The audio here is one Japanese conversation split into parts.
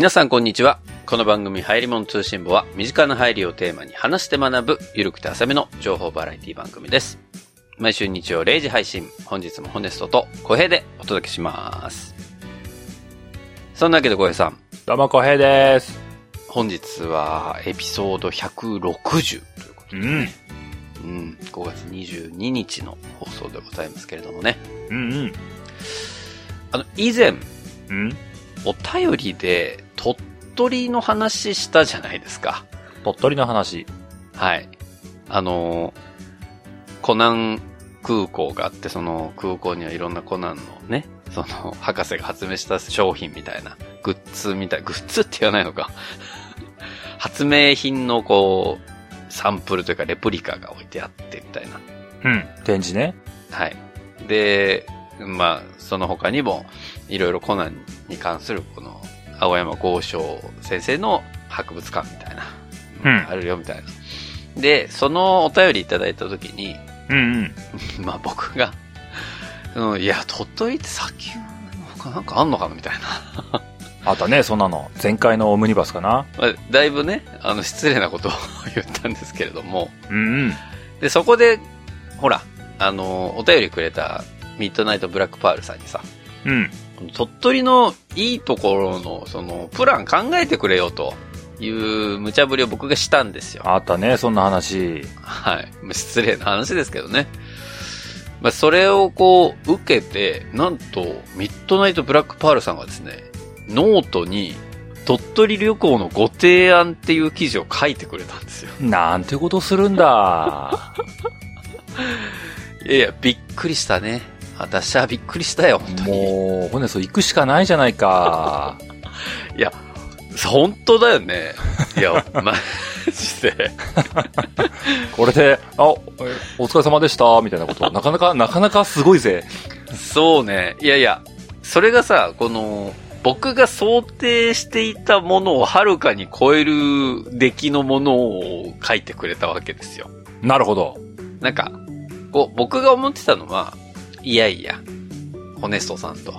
皆さんこんにちは。この番組、入り物通信簿は、身近な入りをテーマに話して学ぶ、ゆるくて浅めの情報バラエティ番組です。毎週日曜0時配信、本日もホネストと小平でお届けします。そんなわけで小平さん、どうも、小平です。本日はエピソード160ということで、うん。うん、5月22日の放送でございますけれどもね。うんうん。あの、以前、うんお便りで鳥取の話したじゃないですか。鳥取の話。はい。あのー、コナン空港があって、その空港にはいろんなコナンのね、その博士が発明した商品みたいな、グッズみたい、グッズって言わないのか。発明品のこう、サンプルというかレプリカが置いてあってみたいな。うん。展示ね。はい。で、まあ、その他にも、いろいろコナンに関する、この、青山豪昌先生の博物館みたいな、うんあるよみたいな。で、そのお便りいただいたときに、うんうん。まあ僕が、うん、いや、鳥取って砂丘の他なんかあんのかなみたいな。あったね、そんなの。前回のオムニバスかな。まあ、だいぶね、あの、失礼なことを 言ったんですけれども、うんうん。で、そこで、ほら、あの、お便りくれたミッドナイトブラックパールさんにさ、うん。鳥取のいいところの、その、プラン考えてくれよという無茶ぶりを僕がしたんですよ。あったね、そんな話。はい。まあ失礼な話ですけどね。まあ、それをこう、受けて、なんと、ミッドナイトブラックパールさんがですね、ノートに、鳥取旅行のご提案っていう記事を書いてくれたんですよ。なんてことするんだ。いやいや、びっくりしたね。私はびっくりしたよ、本当に。もう、ホネソ行くしかないじゃないか。いや、本当だよね。いや、マジで。これで、あ、おお疲れ様でした、みたいなこと。なかなか、なかなかすごいぜ。そうね。いやいや、それがさ、この、僕が想定していたものをはるかに超える出来のものを書いてくれたわけですよ。なるほど。なんか、こう、僕が思ってたのは、いやいや、ホネストさんと、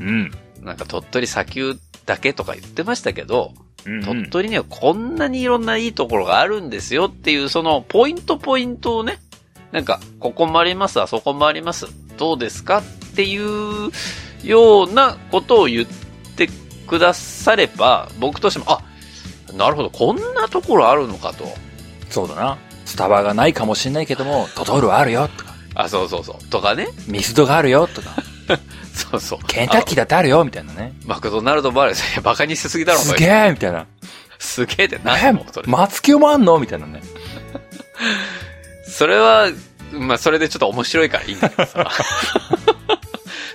うん。なんか鳥取砂丘だけとか言ってましたけど、うんうん鳥取にはこんなにいろんないいところがあるんですよっていう、そのポイントポイントをね、なんか、ここもあります、あそこもあります、どうですかっていうようなことを言ってくだされば、僕としても、あ、なるほど、こんなところあるのかと。そうだな。スタバがないかもしんないけども、トトールはあるよ、とか。あ、そうそうそう。とかね。ミスドがあるよ、とか。そうそう。ケンタッキーだってあるよ、みたいなね。あマクドナルドもあるいや、バカにしすぎだろ、すげえみたいな。すげえって何えもそれ。松清もあんのみたいなね。それは、まあ、それでちょっと面白いからいいんだけどさ。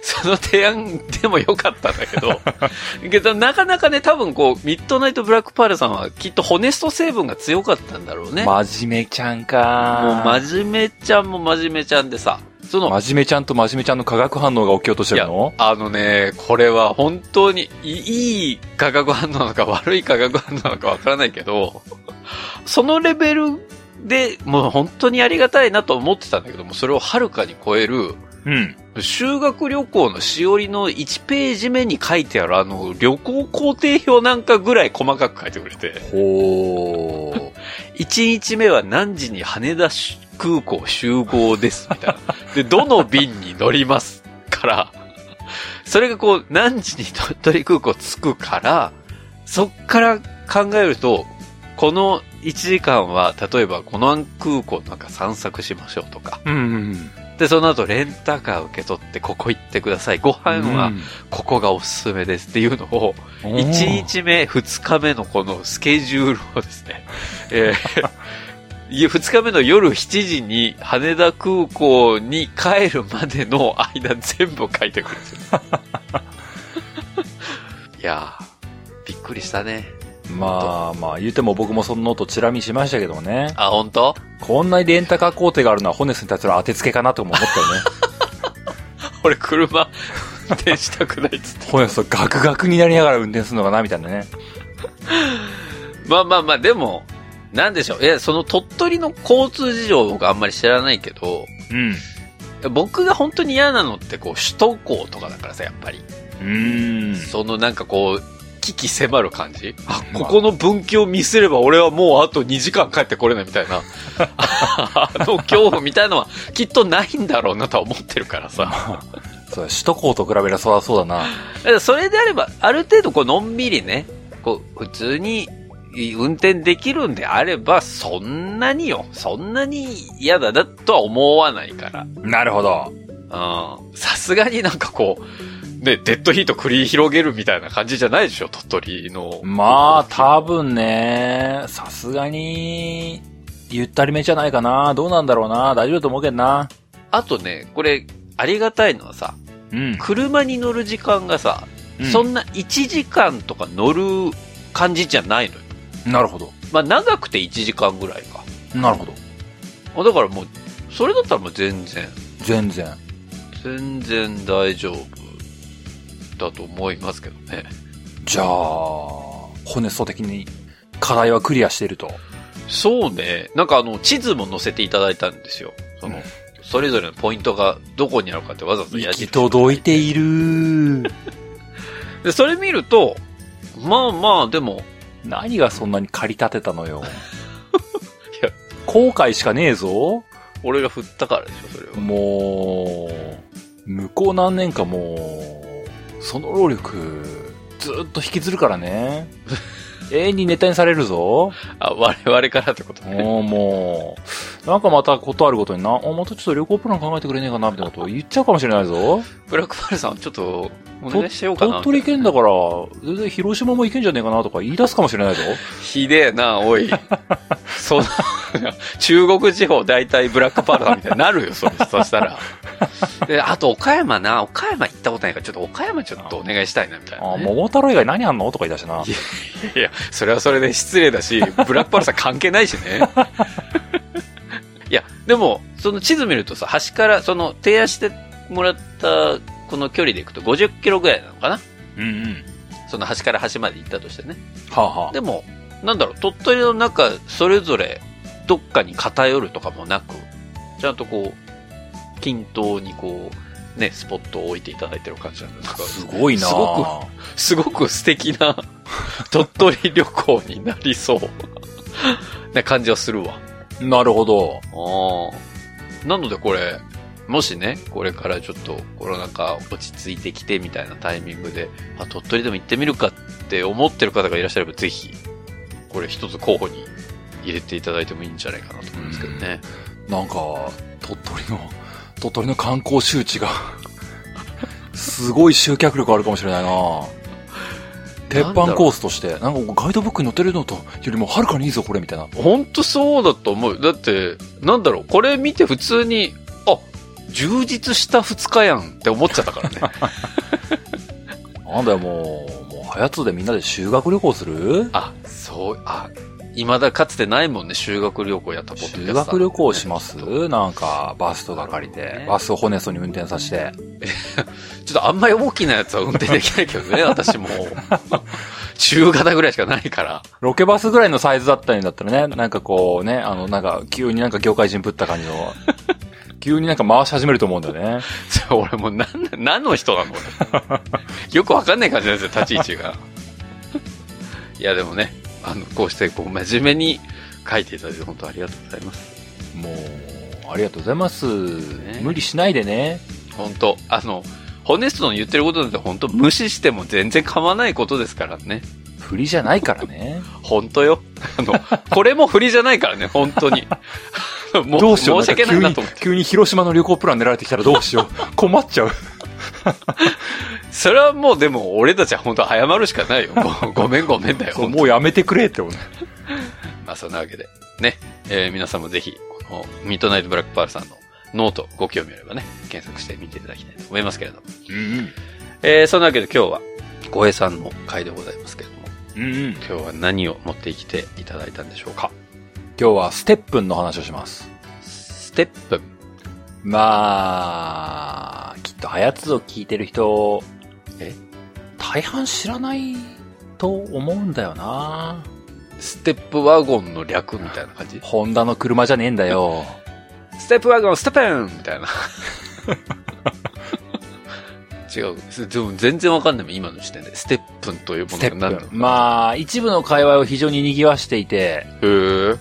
その提案でもよかったんだけど、けどなかなかね、多分こう、ミッドナイトブラックパールさんはきっとホネスト成分が強かったんだろうね。真面目ちゃんかもう真面目ちゃんも真面目ちゃんでさ、その、真面目ちゃんと真面目ちゃんの化学反応が起きようとしていやるの、あのね、これは本当にいいい化学反応なのか悪い化学反応なのかわからないけど、そのレベルでもう本当にありがたいなと思ってたんだけども、それをはるかに超える、うん。修学旅行のしおりの1ページ目に書いてあるあの旅行工程表なんかぐらい細かく書いてくれて、ほー。1日目は何時に羽田空港集合です、みたいな。で、どの便に乗りますから、それがこう、何時に鳥取空港着くから、そっから考えると、この1時間は、例えばこの空港なんか散策しましょうとか。うんうんで、その後レンタカー受け取ってここ行ってください。ご飯はここがおすすめですっていうのを、うん1日目、2日目のこのスケジュールをですね、えーいや2日目の夜7時に羽田空港に帰るまでの間全部書いてくるんですよ。いやー、びっくりしたね。まあまあ、言うても僕もそのノートチラ見しましたけどもね。あ、本当？こんなにレンタカー工程があるのはホネスに対する当てつけかなとも思ったよね。俺車運転したくないっつって。ホネスとガクガクになりながら運転するのかなみたいなね。まあまあまあ、でも、なんでしょう。いや、その鳥取の交通事情を僕あんまり知らないけど、うん。僕が本当に嫌なのってこう首都高とかだからさ、やっぱり。うーん。そのなんかこう、危機迫る感じ？あ、ここの分岐を見せれば俺はもうあと2時間帰ってこれないみたいな。あの恐怖みたいのはきっとないんだろうなとは思ってるからさ。そう首都高と比べりゃそりゃそうだな。だそれであれば、ある程度こうのんびりね、こう普通に運転できるんであれば、そんなによ、そんなに嫌だなとは思わないから。なるほど。うん。さすがになんかこう、ね、デッドヒート繰り広げるみたいな感じじゃないでしょ、鳥取の。まあ、多分ね、さすがに、ゆったりめじゃないかな。どうなんだろうな。大丈夫だと思うけどな。あとね、これ、ありがたいのはさ、うん。車に乗る時間がさ、うんそんな1時間とか乗る感じじゃないのよ。なるほど。まあ長くて1時間ぐらいか。なるほど。あだからもう、それだったらもう全然、全然。全然大丈夫だと思いますけどね。じゃあ、ホネスト的に課題はクリアしていると。そうね。なんかあの、地図も載せていただいたんですよ。その、それぞれのポイントがどこにあるかってわざわざ行き届いている。で、それ見ると、まあまあ、でも、何がそんなに駆り立てたのよ。いや後悔しかねえぞ。俺が振ったからでしょ、それは。もう、向こう何年かもう、その労力、ずっと引きずるからね。永遠にネタにされるぞ。あ、我々からってことね。もう、もう、なんかまたことあるごとにな、あ、またちょっと旅行プラン考えてくれねえかな、みたいなことを言っちゃうかもしれないぞ。ブラックパールさん、ちょっと、お願いしようかな。鳥取県だから、全然広島も行けんじゃねえかなとか言い出すかもしれないぞ。ひでえな、おい。その、中国地方大体ブラックパールさんみたいになるよ、それ、そしたら。で、あと岡山な、岡山行ったことないから、ちょっと岡山ちょっとお願いしたいな、みたいな、あ、ね。桃太郎以外何あんの？とか言い出してな。いや、それはそれで失礼だし、ブラックパールさん関係ないしね。いや、でも、その地図見るとさ、端から、その、提案してもらった、この距離で行くと50キロぐらいなのかな？うんうん。その端から端まで行ったとしてね。はあ、はあ、でも、なんだろう、鳥取の中、それぞれ、どっかに偏るとかもなく、ちゃんとこう、均等にこう、ね、スポットを置いていただいてる感じなんですか？すごいなすごく、すごく素敵な 鳥取旅行になりそうな感じはするわ。なるほど。ああ。なのでこれ、もしね、これからちょっとコロナ禍落ち着いてきてみたいなタイミングで、あ、鳥取でも行ってみるかって思ってる方がいらっしゃれば、ぜひ、これ一つ候補に入れていただいてもいいんじゃないかなと思うんですけどね。なんか、鳥取の、鳥取の観光周知が、すごい集客力あるかもしれないな 鉄板コースとして、なんかガイドブックに載ってるのとよりもはるかにいいぞ、これ、みたいな。ほんとそうだと思う。だって、なんだろう、これ見て普通に、あ、充実した二日やんって思っちゃったからね。なんだよ、もう、もう、はやつでみんなで修学旅行する？あ、そう、あ、未だかつてないもんね、修学旅行やったポッドキャスター修学旅行します？なんか、バスとか借りて、バスをホネストに運転させて。ちょっとあんまり大きなやつは運転できないけどね、私も。中型ぐらいしかないから。ロケバスぐらいのサイズだったんだったらね、なんかこうね、あの、なんか、急になんか業界人ぶった感じの、急になんか回し始めると思うんだよね。ちょ俺もう何、何の人なの？俺よくわかんない感じなんですよ、立ち位置が。いや、でもね、あの、こうして、こう、真面目に書いていただいて、本当ありがとうございます。もう、ありがとうございます。無理しないでね。本当あの、ホネストの言ってることなんて本当無視しても全然構わないことですからね。振りじゃないからね。本当よ。あの、これも振りじゃないからね、本当に。もどうしよう。申し訳ないなと思って。急に、急に広島の旅行プラン狙われてきたらどうしよう。困っちゃう。それはもうでも俺たちは本当謝るしかないよ。ごごめんごめんだよ。もうやめてくれって思う。まあそんなわけで。ね。えー皆さんもぜひ、このミッドナイトブラックパールさんのノートご興味あればね、検索してみていただきたいと思いますけれども。うんうん。えーそんなわけで今日は、小江さんの回でございますけれども、うんうん。今日は何を持ってきていただいたんでしょうか？今日はステップンの話をします。ステップ。まあ、きっとハヤツを聞いてる人、え大半知らないと思うんだよな。ステップワゴンの略みたいな感じ？ホンダの車じゃねえんだよ。ステップワゴン、ステップンみたいな。違う。でも全然わかんないもん、今の時点で。ステップンというものが何なの。まあ、一部の界隈を非常に賑わしていて。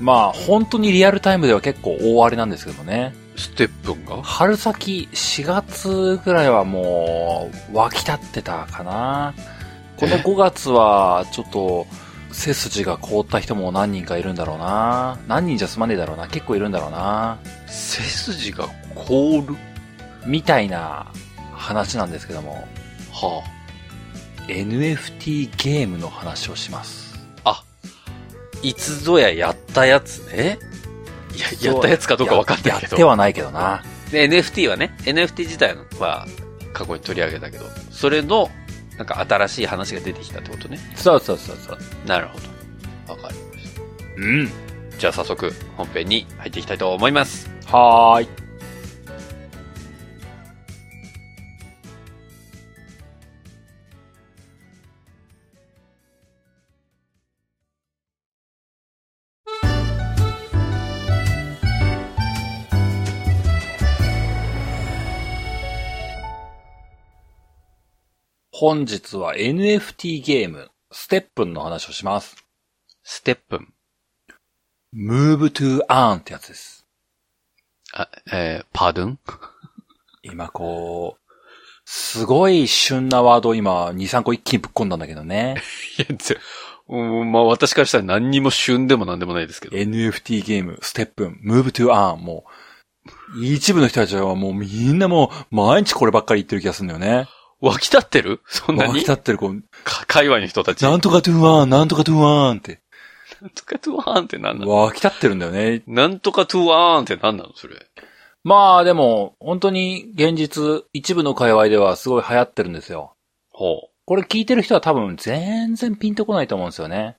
まあ、本当にリアルタイムでは結構大荒れなんですけどね。ステップンが？春先、4月ぐらいはもう、湧き立ってたかな。このえ？5月は、ちょっと、背筋が凍った人も何人かいるんだろうな。何人じゃ済まねえだろうな。結構いるんだろうな。背筋が凍る？みたいな話なんですけども、は NFT ゲームの話をします。あ。いつぞややったやつね。いや、やったやつかどうかわかんないけやど。ってはないけどな。で、NFT はね、NFT 自体は過去に取り上げたけど、それの、なんか新しい話が出てきたってことね。そうそうそうそう。なるほど。わかりました。うん。じゃあ早速、本編に入っていきたいと思います。はーい。本日は NFT ゲーム、ステップンの話をします。ステップン。Move to Earn ってやつです。あ、えー、パードゥン今こう、すごい旬なワードを今2、3個一気にぶっ込んだんだけどね。いや、ぜうん、まあ私からしたら何にも旬でも何でもないですけど。NFT ゲーム、ステップン、Move to Earn もう、一部の人たちはもうみんなもう毎日こればっかり言ってる気がするんだよね。湧き立ってる？そんな湧きに立ってるこう、か界隈の人たち。なんとか to earn, なんとか to earn って、なんとかトゥワーンって何なの？湧き立ってるんだよね。なんとかトゥワーンって何なの？それ。まあでも、本当に現実、一部の界隈ではすごい流行ってるんですよ。ほこれ聞いてる人は多分全然ピンとこないと思うんですよね。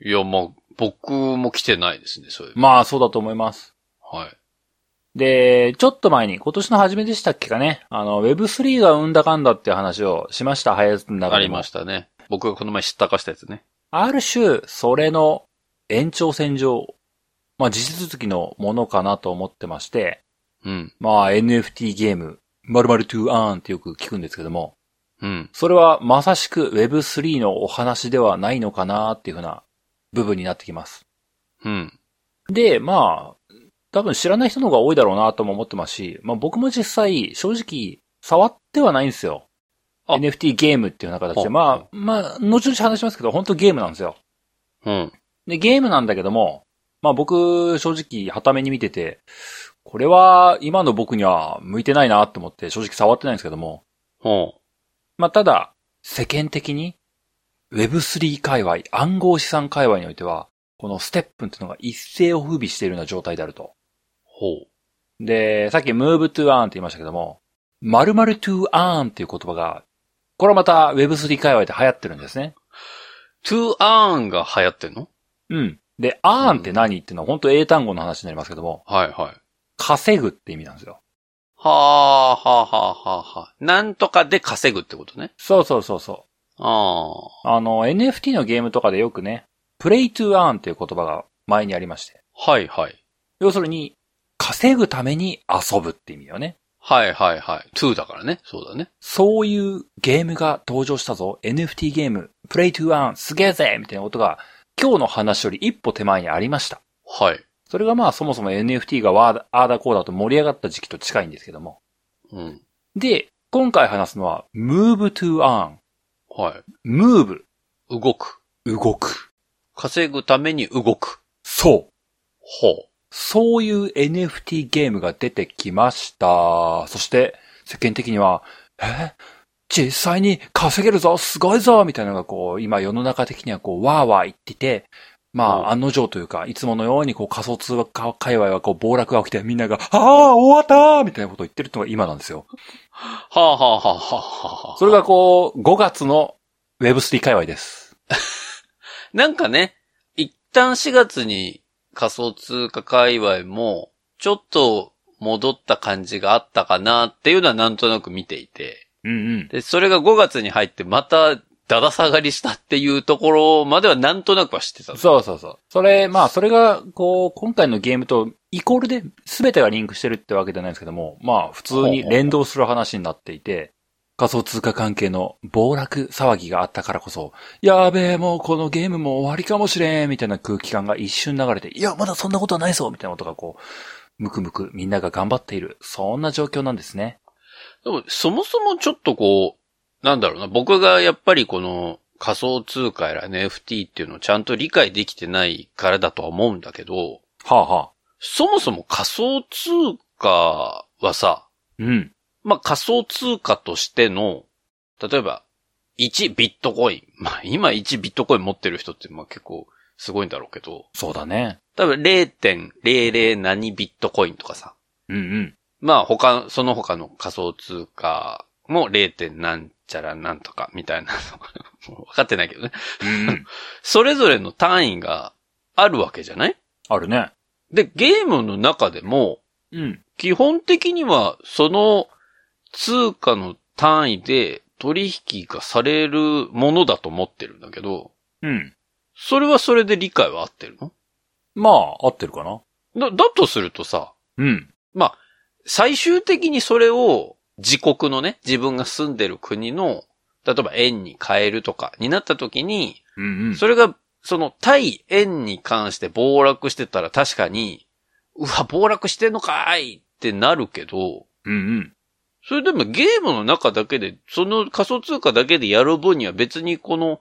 う。いや、まあ、僕も来てないですね、それ。まあそうだと思います。はい。で、ちょっと前に、今年の初めでしたっけかね、あの、Web3 が生んだかんだっていう話をしました、早の中ありましたね。僕がこの前知ったかしたやつね。ある種、それの延長線上、まあ、地続きのものかなと思ってまして、うん。まあ、NFT ゲーム、〇〇 to earn ってよく聞くんですけども、うん。それはまさしく Web3 のお話ではないのかなっていうふうな部分になってきます。うん。で、まあ、多分知らない人の方が多いだろうなとも思ってますし、まあ僕も実際、正直、触ってはないんですよ。あ NFT ゲームっていうような形で。まあ、まあ、後々話しますけど、本当ゲームなんですよ。うん。で、ゲームなんだけども、まあ僕、正直、はために見てて、これは今の僕には向いてないなと思って正直触ってないんですけども、ほまあただ、世間的に Web3 界隈、暗号資産界隈においては、このステップっていうのが一世を風靡しているような状態であると。う。ほう。で、さっき move to earn って言いましたけども、〇〇 to earn っていう言葉が、これはまた Web3 界隈で流行ってるんですね。to earn が流行ってんの？うん。で、earn って何？っていうのは本当英単語の話になりますけども、はいはい。稼ぐって意味なんですよ。はあ、はあ、はあ、はあ、はあ。なんとかで稼ぐってことね。そうそうそうそああ。う。あの、NFT のゲームとかでよくね、play to earn っていう言葉が前にありまして。はいはい。要するに、稼ぐために遊ぶって意味よね。はいはいはい。to だからね。そうだね。そういうゲームが登場したぞ。NFT ゲーム、play to earn、すげえぜみたいなことが、今日の話より一歩手前にありました。はい。それがまあそもそも NFT がワーダ、アーダコーダと盛り上がった時期と近いんですけども。うん。で、今回話すのは move to earn。は move、い。動く。動く。稼ぐために動く。そう。ほそういう NFT ゲームが出てきました。そして、世間的には、え？実際に稼げるぞ？すごいぞみたいなのがこう、今世の中的にはこう、わーわー言ってて、まうんあ、案の定というか、いつものようにこう仮想通貨界隈はこう暴落が起きてみんなが、ああ、終わったーみたいなことを言ってるのが今なんですよ。う。はあ、はあはあはあはあ、それがこう、5月の Web3 界隈です。なんかね、一旦4月に仮想通貨界隈も、ちょっと戻った感じがあったかなっていうのはなんとなく見ていて、うんうん。で、それが5月に入ってまただだ下がりしたっていうところまではなんとなくは知ってたの。そうそうそう。それ、まあ、それが、こう、今回のゲームとイコールで全てがリンクしてるってわけじゃないんですけども、まあ、普通に連動する話になっていて、仮想通貨関係の暴落騒ぎがあったからこそ、やべえ、もうこのゲームも終わりかもしれん、みたいな空気感が一瞬流れて、いや、まだそんなことはないぞ、みたいなことがこう、むくむくみんなが頑張っている、そんな状況なんですね。でも、そもそもちょっとこう、なんだろうな、僕がやっぱりこの仮想通貨やら NFT っていうのをちゃんと理解できてないからだとは思うんだけど、はあはあ。そもそも仮想通貨はさ、うん。まあ、仮想通貨としての、例えば、1ビットコイン。まあ、今1ビットコイン持ってる人って、まあ結構すごいんだろうけど、そうだね。多分0.00何ビットコインとかさ。うんうん。まあ他、その他の仮想通貨も 0. なんちゃらなんとかみたいなの。もう分かってないけどね。うんうん。それぞれの単位があるわけじゃない？あるね。で、ゲームの中でも、うん。基本的にはその通貨の単位で取引がされるものだと思ってるんだけど、うん。それはそれで理解は合ってるの？まあ、合ってるかな。だ、だとするとさ、うん。まあ、最終的にそれを自国のね、自分が住んでる国の、例えば円に変えるとかになった時に、うんうん。それが、その対円に関して暴落してたら確かに、うわ、暴落してんのかいってなるけど、うんうん。それでもゲームの中だけで、その仮想通貨だけでやる分には別にこの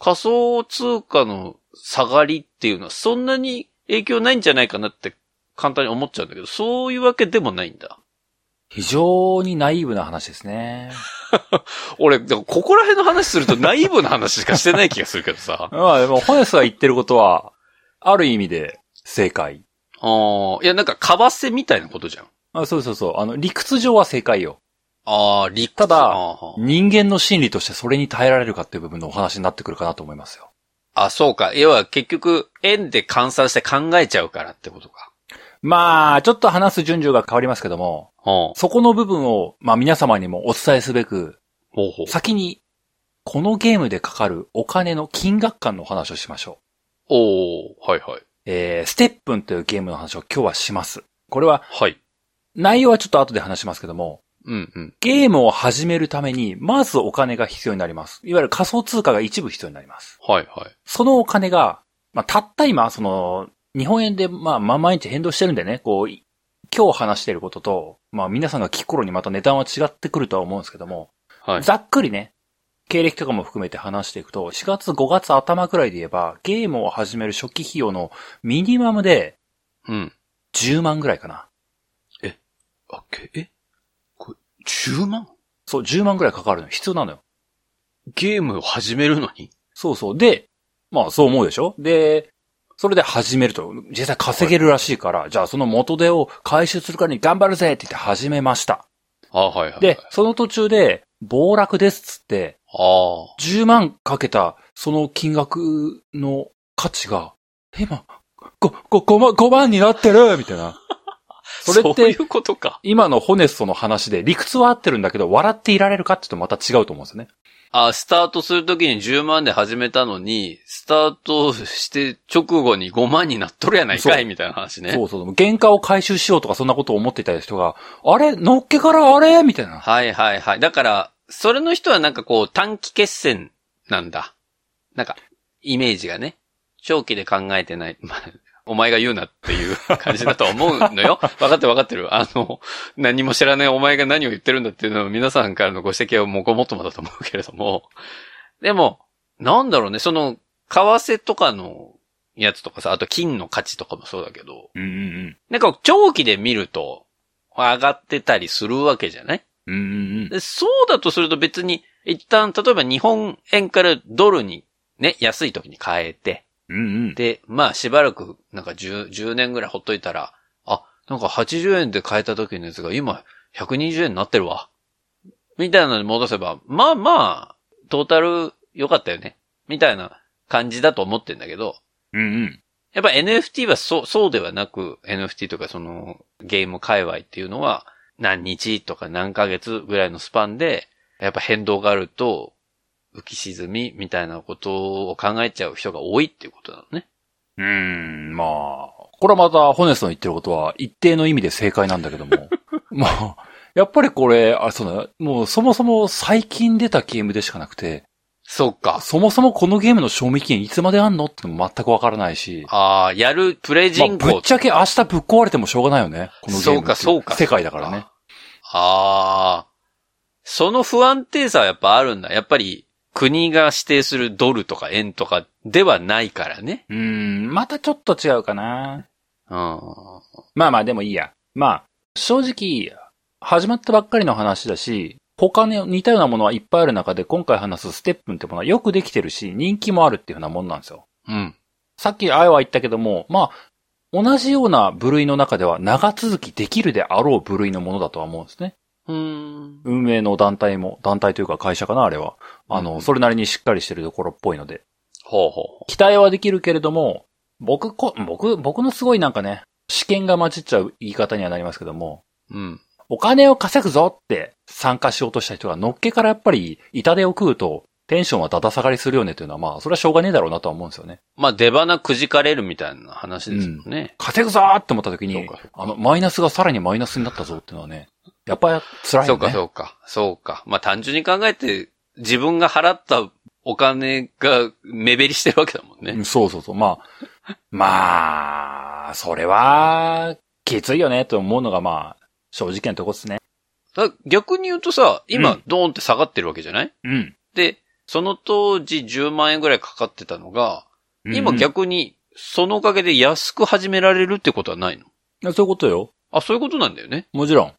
仮想通貨の下がりっていうのはそんなに影響ないんじゃないかなって簡単に思っちゃうんだけど、そういうわけでもないんだ。非常にナイーブな話ですね。俺、でもここら辺の話するとナイーブな話しかしてない気がするけどさ。あまあでも、ホネスが言ってることは、ある意味で正解。あ、いやなんか為替みたいなことじゃん。あそうそうそう。あの、理屈上は正解よ。ああ、理屈ただ人間の心理としてそれに耐えられるかっていう部分のお話になってくるかなと思いますよ。あ、そうか。要は結局、円で換算して考えちゃうからってことか。まあ、ちょっと話す順序が変わりますけども、そこの部分を、まあ皆様にもお伝えすべく、ほうほう。先に、このゲームでかかるお金の金額感のお話をしましょう。おー、はいはい。えー、ステップンというゲームの話を今日はします。これは、はい。内容はちょっと後で話しますけども、うんうん。ゲームを始めるために、まずお金が必要になります。いわゆる仮想通貨が一部必要になります。はいはい。そのお金が、まあ、たった今、その、日本円で、まあ、まあ、毎日変動してるんでね、こう、い今日話していることと、まあ、皆さんが聞く頃にまた値段は違ってくるとは思うんですけども、はい。ざっくりね、経歴とかも含めて話していくと、4月5月頭くらいで言えば、ゲームを始める初期費用のミニマムでうん。10万ぐらいかな。あ、け、え？これ、10万そう、10万ぐらいかかるの。必要なのよ。ゲームを始めるのに？そうそう。で、まあそう思うでしょ？で、それで始めると、実際稼げるらしいから、じゃあその元手を回収するからに頑張るぜって言って始めました。あはいはい。で、その途中で、暴落ですっつって、ああ。10万かけた、その金額の価値が、え今、5、5、5万、5万になってるみたいな。それってそういうことか。今のホネストの話で理屈は合ってるんだけど、笑っていられるかって言うとまた違うと思うんですよね。あ、スタートするときに10万で始めたのに、スタートして直後に5万になっとるやないかいみたいな話ね。そうそう。原価を回収しようとかそんなことを思っていた人が、あれ？のっけからあれ？みたいな。はいはいはい。だから、それの人はなんかこう短期決戦なんだ。なんか、イメージがね。長期で考えてない。まあ、お前が言うなっていう 感じだと思うのよ。分かってる分かってる。あの、何も知らないお前が何を言ってるんだっていうのは皆さんからのご指摘はもうごもっともだと思うけれども。でも、なんだろうね、その、為替とかのやつとかさ、あと金の価値とかもそうだけど、うんうんなんか長期で見ると、上がってたりするわけじゃない？うん。うんうんそうだとすると別に、一旦、例えば日本円からドルにね、安い時に変えて、うんうん。で、まあしばらく、なんか10、10年ぐらいほっといたら、あ、なんか80円で買えた時のやつが今120円になってるわ。みたいなのに戻せば、まあまあ、トータル良かったよね。みたいな感じだと思ってんだけど、うんうん。やっぱ NFT はそう、そうではなく、NFT とかそのゲーム界隈っていうのは何日とか何ヶ月ぐらいのスパンで、やっぱ変動があると浮き沈みみたいなことを考えちゃう人が多いっていうことなのね。うーん、まあ、これはまた、ホネスの言ってることは一定の意味で正解なんだけども。まあ、やっぱりこれ、あ、そうだ、もうそもそも最近出たゲームでしかなくて、そっか。そもそもこのゲームの賞味期限いつまであんのってのも全くわからないし、ああ、やるプレイまあ、人口。ぶっちゃけ明日ぶっ壊れてもしょうがないよね。このゲームってそうかそうか世界だからね。ああ。その不安定さはやっぱあるんだ。やっぱり国が指定するドルとか円とかではないからね。うーん、またちょっと違うかな。うん。まあまあでもいいや。まあ、正直、始まったばっかりの話だし、他に似たようなものはいっぱいある中で今回話すステップンってものはよくできてるし、人気もあるっていうふうなもんなんですよ。うん。さっきあやは言ったけども、まあ、同じような部類の中では長続きできるであろう部類のものだとは思うんですね。うん。運営の団体も、団体というか会社かな、あれは。あの、うんそれなりにしっかりしてるところっぽいので。ほうほうほ期待はできるけれども、僕こ、僕、僕のすごいなんかね、試験が混じっちゃう言い方にはなりますけども、う。うん。お金を稼ぐぞって参加しようとした人がのっけからやっぱり痛手を食うとテンションはだだ下がりするよねっていうのはまあそれはしょうがねえだろうなとは思うんですよね。まあ出花くじかれるみたいな話ですもんね。稼ぐぞーって思った時にあの、マイナスがさらにマイナスになったぞっていうのはね、やっぱり辛いそうか。そうか。そうか。まあ単純に考えて自分が払ったお金が目減りしてるわけだもんね。うんそうそうそう。まあ、まあ、それは、きついよねと思うのがまあ、正直なとこっすね。だ逆に言うとさ、う今んドーンって下がってるわけじゃない？うん。で、その当時10万円ぐらいかかってたのが、今うん逆にそのおかげで安く始められるってことはないの？そういうことよ。あ、そういうことなんだよね。もちろん。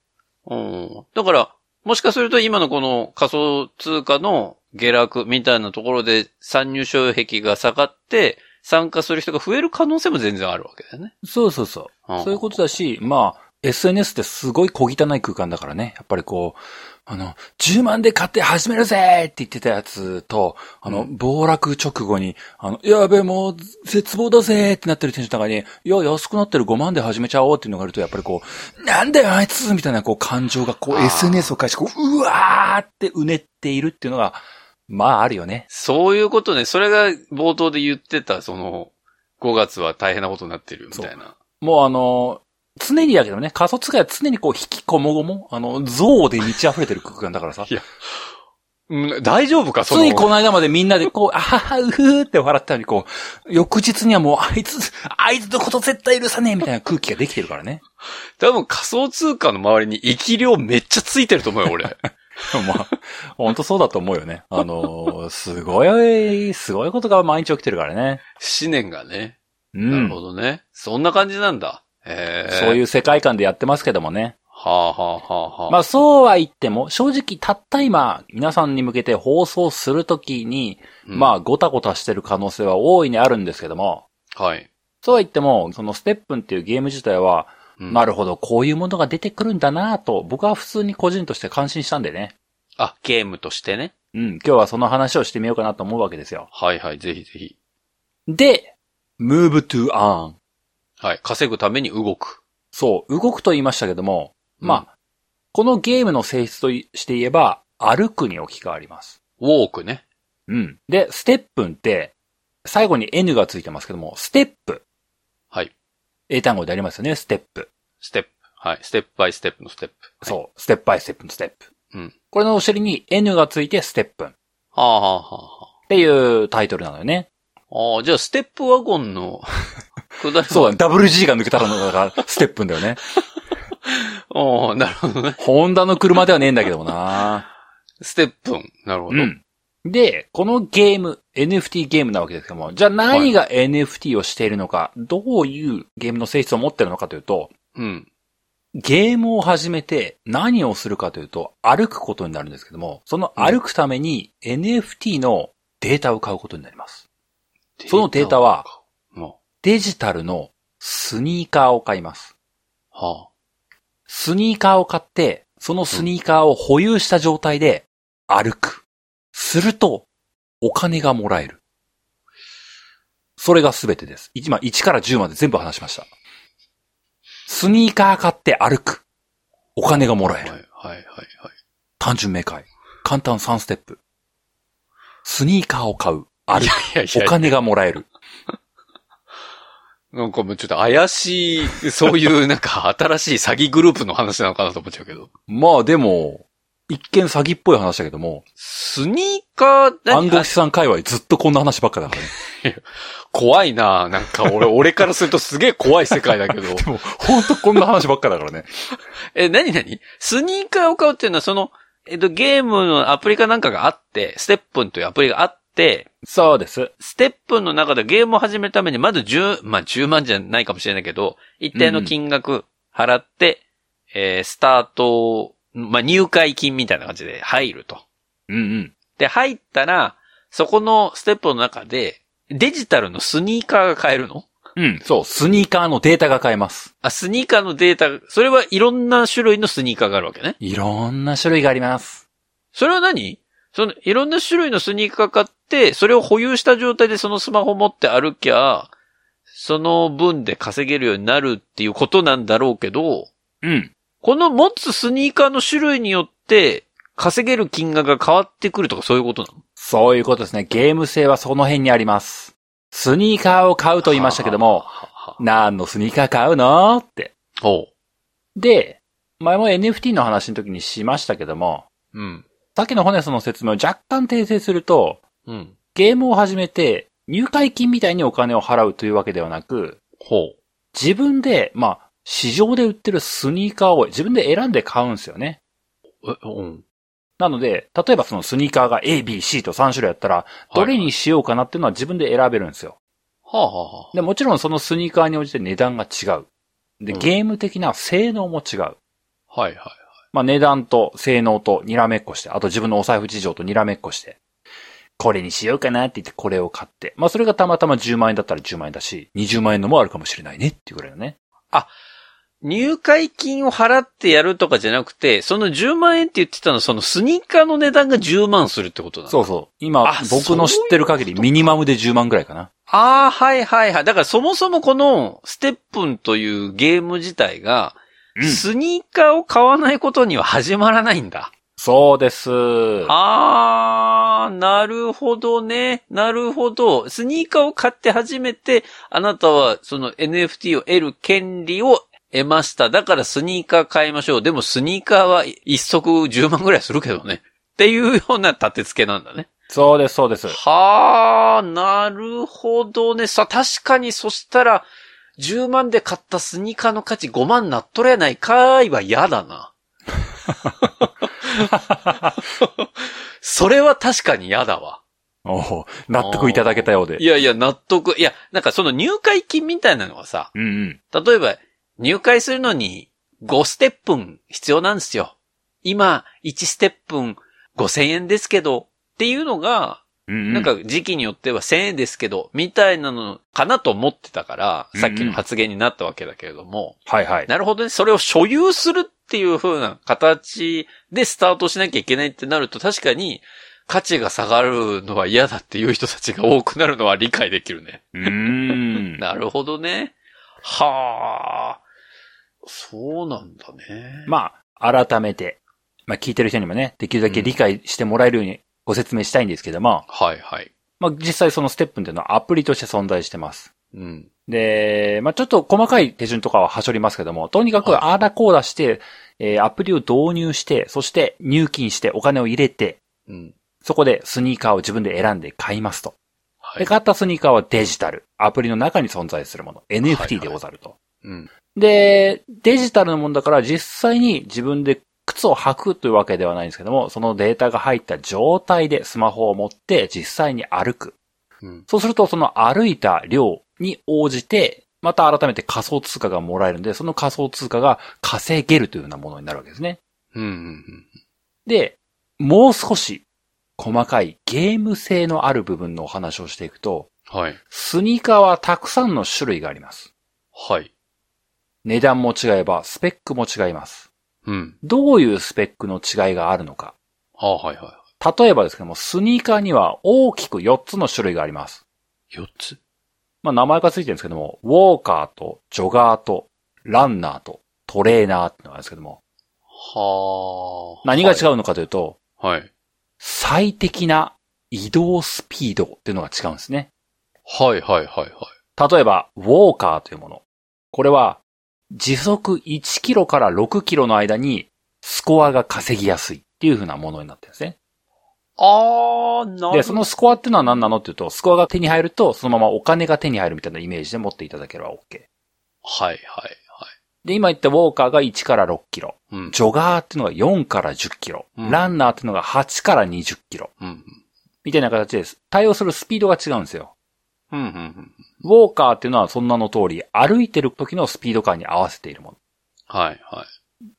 うん。だから、もしかすると今のこの仮想通貨の下落みたいなところで参入障壁が下がって参加する人が増える可能性も全然あるわけだよね。そうそうそう。うんそういうことだし、まあ、SNS ってすごい小汚い空間だからね。やっぱりこう、あの、10万で買って始めるぜって言ってたやつと、あの、う暴落直後に、あの、やべえ、もう、絶望だぜってなってるテンションの中に、いや、安くなってる5万で始めちゃおうっていうのがあると、やっぱりこう、なんだよ、あいつみたいな、こう、感情が、こう、SNS を介して、こう、うわーってうねっているっていうのが、まあ、あるよね。そういうことね。それが冒頭で言ってた、その、5月は大変なことになってるみたいな。もうあの、常にだけどね、仮想通貨は常にこう、引きこもごも、あの、像で満ち溢れてる空間だからさ。うん、大丈夫かそつのいこの間までみんなでこう、あはは、うふーって笑ったのにこう、翌日にはもう、あいつ、あいつのこと絶対許さねえみたいな空気ができてるからね。多分仮想通貨の周りに生き量めっちゃついてると思うよ、俺。まあ、本当そうだと思うよね。あのーすごい、すごいことが毎日起きてるからね。思念がね。うなるん。ほどね。そんな感じなんだ。へえ。。そういうう世界観でやってますけどもね。はあはあはあはあ。まあそうは言っても、正直たった今、皆さんに向けて放送するときに、うんまあごたごたしてる可能性は大いにあるんですけども、はい。そうは言っても、そのステップンっていうゲーム自体は、うんなるほど、こういうものが出てくるんだなぁと、僕は普通に個人として感心したんでね。あ、ゲームとしてね。うん、今日はその話をしてみようかなと思うわけですよ。はいはい、ぜひぜひ。で、move to earn。はい。稼ぐために動く。そう、動くと言いましたけども、うんまあ、このゲームの性質として言えば、歩くに置き換わります。ウォークね。うん。で、ステップンって、最後に N がついてますけども、ステップ。はい。英単語でありますよね、ステップ。ステップ。はい。ステップバイステップのステップ。う。そう、ステップバイステップのステップ。うん。これのお尻に N がついてステップン。っはあはあはていうタイトルなのよね。あはあ。ああ、じゃあステップワゴンの下りはそうだね、ダブル G が抜けたらのだから、ステップンだよね。ああ、なるほどね。ホンダの車ではねえんだけどもなステップン。なるほど。うん。で、このゲーム、NFT ゲームなわけですけども、じゃあ何が NFT をしているのか、どういうゲームの性質を持っているのかというと、うん。ゲームを始めて何をするかというと、歩くことになるんですけども、その歩くために NFT のデータを買うことになります。そのデータは、もデジタルのスニーカーを買います。う、はスニーカーを買って、そのスニーカーを保有した状態で歩く。すると、お金がもらえる。それがすべてです。今、1から10まで全部話しました。スニーカー買って歩く。お金がもあ。らえる。はい、はい、はい、はい。単純明快。簡単3ステップ。スニーカーを買う。歩く。いやいやいや。お金がもらえる。なんかもうちょっと怪しい、そういうなんか新しい詐欺グループの話なのかなと思っちゃうけど。まあでも、一見詐欺っぽい話だけども、スニーカー、何暗号資産界隈ずっとこんな話ばっかだからね。怖いななんか俺、俺からするとすげえ怖い世界だけど。でも、ほんとこんな話ばっかだからね。え、何何？スニーカーを買うっていうのはその、えっと、ゲームのアプリかなんかがあって、ステップンというアプリがあって、そうです。ステップンの中でゲームを始めるために、まず10、まあ、10万じゃないかもしれないけど、一定の金額払って、えースタート、まあ、入会金みたいな感じで入ると。うんうん。で、入ったら、そこのステップの中で、デジタルのスニーカーが買えるの？うん、そう、スニーカーのデータが買えます。あ、スニーカーのデータ、それはいろんな種類のスニーカーがあるわけね。いろんな種類があります。それは何？その、いろんな種類のスニーカー買って、それを保有した状態でそのスマホ持って歩きゃ、その分で稼げるようになるっていうことなんだろうけど、うん。この持つスニーカーの種類によって、稼げる金額が変わってくるとかそういうことなの？そういうことですね。ゲーム性はその辺にあります。スニーカーを買うと言いましたけども、何のスニーカー買うの？って。ほで、前も NFT の話の時にしましたけども、う。うん。さっきのホネスの説明を若干訂正すると、うん。ゲームを始めて入会金みたいにお金を払うというわけではなく、ほう。自分で、まあ、市場で売ってるスニーカーを自分で選んで買うんですよね。え、うん。なので、例えばそのスニーカーが A、B、C と3種類あったら、どれにしようかなっていうのは自分で選べるんですよ。はあ、はあはあ、で、もちろんそのスニーカーに応じて値段が違う。で、うんゲーム的な性能も違う。はいはい。まあ値段と性能とにらめっこして、あと自分のお財布事情とにらめっこして、これにしようかなって言ってこれを買って、まあそれがたまたま10万円だったら10万円だし、20万円のもあるかもしれないねっていうぐらいのね。入会金を払ってやるとかじゃなくて、その10万円って言ってたのは、そのスニーカーの値段が10万するってことなのそうそう。今あ、僕の知ってる限りミニマムで10万ぐらいかな。ああ、はいはいはい。だからそもそもこのステップンというゲーム自体が、うんスニーカーを買わないことには始まらないんだ。そうです。あー、なるほどね。なるほど。スニーカーを買って初めて、あなたはその NFT を得る権利を得ました。だからスニーカー買いましょう。でもスニーカーは一足10万ぐらいするけどね。っていうような立て付けなんだね。そうです、そうです。はあ、なるほどね。さ、確かにそしたら、10万で買ったスニーカーの価値5万なっとれやないかーいは嫌だな。それは確かに嫌だわ。おお納得いただけたようで。いやいや、納得。いや、なんかその入会金みたいなのはさ、うんうん。例えば、入会するのに5ステップン必要なんですよ。今、1ステップン5000円ですけど、っていうのが、うんうん。なんか時期によっては1000円ですけど、みたいなのかなと思ってたから、うんうんさっきの発言になったわけだけれども、はいはい。なるほどね。それを所有するっていう風な形でスタートしなきゃいけないってなると確かに価値が下がるのは嫌だっていう人たちが多くなるのは理解できるね。うーん。なるほどね。はあ。そうなんだね。まあ、改めて、まあ聞いてる人にもね、できるだけ理解してもらえるようにご説明したいんですけども、はいはい。まあ実際そのステップっていうのはアプリとして存在してます。うん。で、まあちょっと細かい手順とかははしょりますけども、とにかくはいああだこうだして、えーアプリを導入して、そして入金してお金を入れて、うん。そこでスニーカーを自分で選んで買いますと。で、はい。買ったスニーカーはデジタル。アプリの中に存在するもの。はい NFT でござると。うん。で、デジタルのものだから実際に自分で靴を履くというわけではないんですけども、そのデータが入った状態でスマホを持って実際に歩く。うん。そうするとその歩いた量に応じて、また改めて仮想通貨がもらえるんで、その仮想通貨が稼げるというようなものになるわけですね。うん。うん。で、もう少し細かいゲーム性のある部分のお話をしていくと、はい。スニーカーはたくさんの種類があります。はい。値段も違えば、スペックも違います。うん。どういうスペックの違いがあるのか。ああ、はいは例えばですけども、スニーカーには大きく4つの種類があります。い。4つ？まあ名前がついてるんですけども、ウォーカーとジョガーとランナーとトレーナーってのがあるんですけども、はあ。何が違ううのかというと、はい。最適な移動スピードっていうのが違うんですね。はいはいはいはい。例えば、ウォーカーというもの。これは、時速1キロから6キロの間に、スコアが稼ぎやすいっていう風なものになってるんですね。あー、なで、そのスコアっていうのは何なのっていうと、スコアが手に入ると、そのままお金が手に入るみたいなイメージで持っていただければ OK。はいはいはい。で、今言ったウォーカーが1から6キロ。うん。ジョガーっていうのが4から10キロ。うんランナーっていうのが8から20キロ。うん。みたいな形です。対応するスピードが違うんですよ。うん。うん。うん。ウォーカーっていうのはそんなの通り、歩いてる時のスピード感に合わせているもの。はいはい。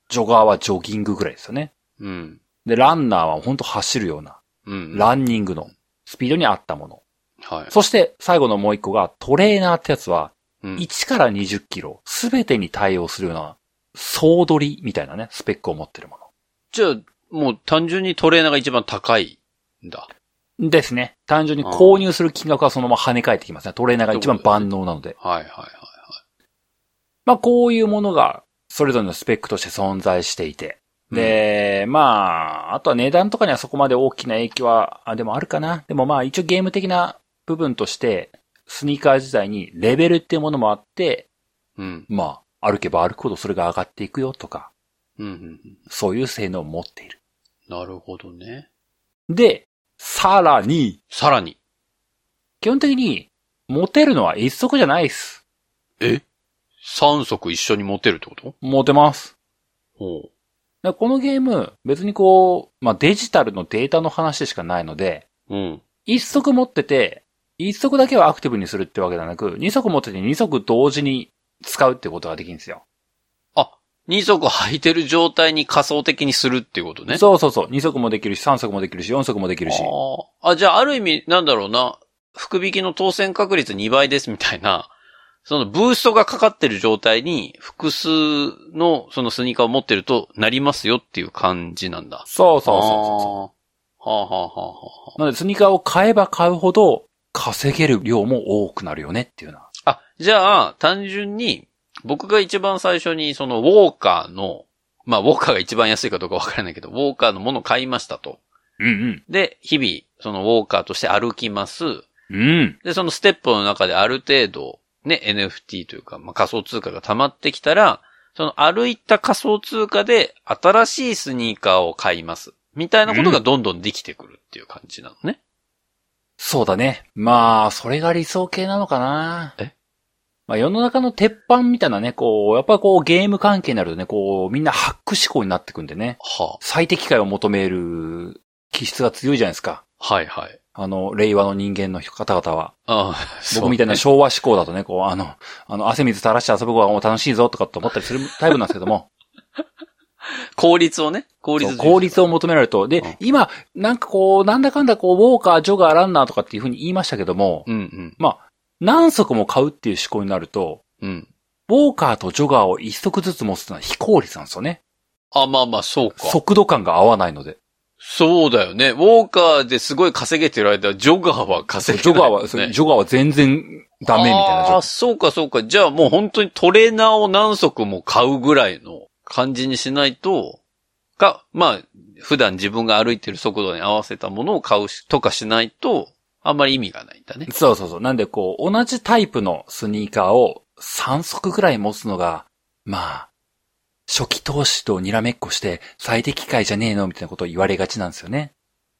ジョガーはジョギングぐらいですよね。うん。で、ランナーは本当走るような、うん。ランニングのスピードに合ったもの。はい。そして最後のもう一個がトレーナーってやつは、うん1から20キロ、すべてに対応するような、総取りみたいなね、スペックを持ってるもじゃあ、もう単純にトレーナーが一番高いんだ。の。ですね。単純に購入する金額はそのまま跳ね返ってきますね。トレーナーが一番万能なので。はいはいはいまあこういうものが、それぞれのスペックとして存在していて。で、まあ、あとは値段とかにはそこまで大きな影響は、あ、でもあるかな。でもまあ一応ゲーム的な部分として、スニーカー自体にレベルっていうものもあって、うん。まあ、歩けば歩くほどそれが上がっていくよとか、うん。うん。うん。そういう性能を持っている。なるほどね。で、さらに、さらに。基本的に、持てるのは一足じゃないです。え？三足一緒に持てるってこと？持てます。ほう。だからこのゲーム、別にこう、まあデジタルのデータの話でしかないので、うん。一足持ってて、一足だけはアクティブにするってわけではなく、二足持ってて二足同時に使うってことができるんですよ。あ、二足履いてる状態に仮想的にするっていうことね。そうそうそう。二足もできるし、三足もできるし、四足もできるし。あーあ、じゃあある意味、なんだろうな、福引きの当選確率2倍ですみたいな、そのブーストがかかってる状態に複数のそのスニーカーを持ってるとなりますよっていう感じなんだ。そうそうそうそうはあはあはあはあ。なので、スニーカーを買えば買うほど、稼げる量も多くなるよねっていうな。あ、じゃあ、単純に、僕が一番最初にそのウォーカーの、まあウォーカーが一番安いかどうかわからないけど、ウォーカーのものを買いましたと。うんうん。で、日々、そのウォーカーとして歩きます。うん。で、そのステップの中である程度、ね、NFT というか、まあ、仮想通貨が溜まってきたら、その歩いた仮想通貨で新しいスニーカーを買います。みたいなことがどんどんできてくるっていう感じなのね。そうだね。まあ、それが理想系なのかな。え？まあ世の中の鉄板みたいなね、こう、やっぱこうゲーム関係になるとね、こう、みんなハック思考になってくんでね。は最適解を求める気質が強いじゃないですか。あ、はいはい。あの、令和の人間の方々は。ああ、僕みたいな昭和思考だとね、こう、あの、あの、汗水垂らして遊ぶ方がもう楽しいぞとかって思ったりするタイプなんですけども、効率をね、効率効率を求められると。で、うん今、なんかこう、なんだかんだこう、ウォーカー、ジョガー、ランナーとかっていう風に言いましたけども、うんうん。まあ、何足も買うっていう思考になると、うん。ウォーカーとジョガーを一足ずつ持つのは非効率なんですよね。あ、まあまあ、そうか。速度感が合わないので。そうだよね。ウォーカーですごい稼げてる間、ジョガーは稼げない、ジョガーは、ジョガーは全然ダメみたいな状あ。そうかそうか。じゃあもう本当にトレーナーを何足も買うぐらいの感じにしないと、か、まあ、普段自分が歩いてる速度に合わせたものを買うしとかしないと、あんまり意味がないんだね。そうそうそう。なんでこう、同じタイプのスニーカーを3足ぐらい持つのが、まあ、初期投資とにらめっこして最適解じゃねえのみたいなことを言われがちなんですよね。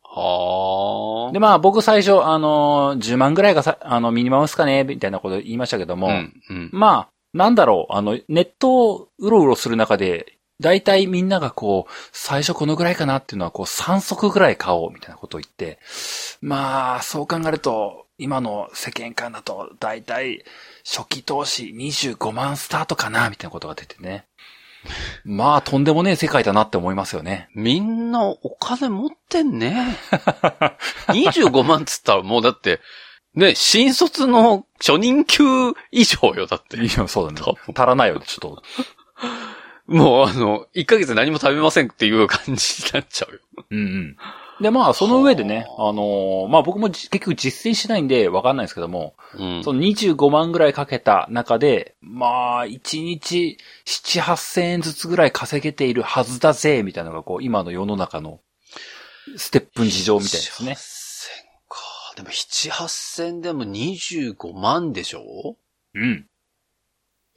はあ。で、まあ僕最初、あのー、10万ぐらいがさ、あの、ミニマムっすかねみたいなこと言いましたけども、うん、うん。まあ、なんだろう、あの、ネットをうろうろする中で、大体みんながこう、最初このぐらいかなっていうのはこう3足ぐらい買おうみたいなことを言って、まあ、そう考えると、今の世間観だと、大体初期投資25万スタートかなみたいなことが出てね。まあ、とんでもねえ世界だなって思いますよね。みんなお金持ってんね。25万っつったらもうだって、ね、新卒の初任給以上よ、だって。いや、そうだね。足らないよね、ちょっと。もうあの、1ヶ月何も食べませんっていう感じになっちゃうよ。うんうん。で、まあ、その上でね、あのーまあ僕もじ結局実践しないんでわかんないですけども、うん。その25万ぐらいかけた中で、まあ、1日7、8千円ずつぐらい稼げているはずだぜ、みたいなのがこう、今の世の中のステップン事情みたいですね。7、8000か。でも7、8000でも25万でしょ？うん。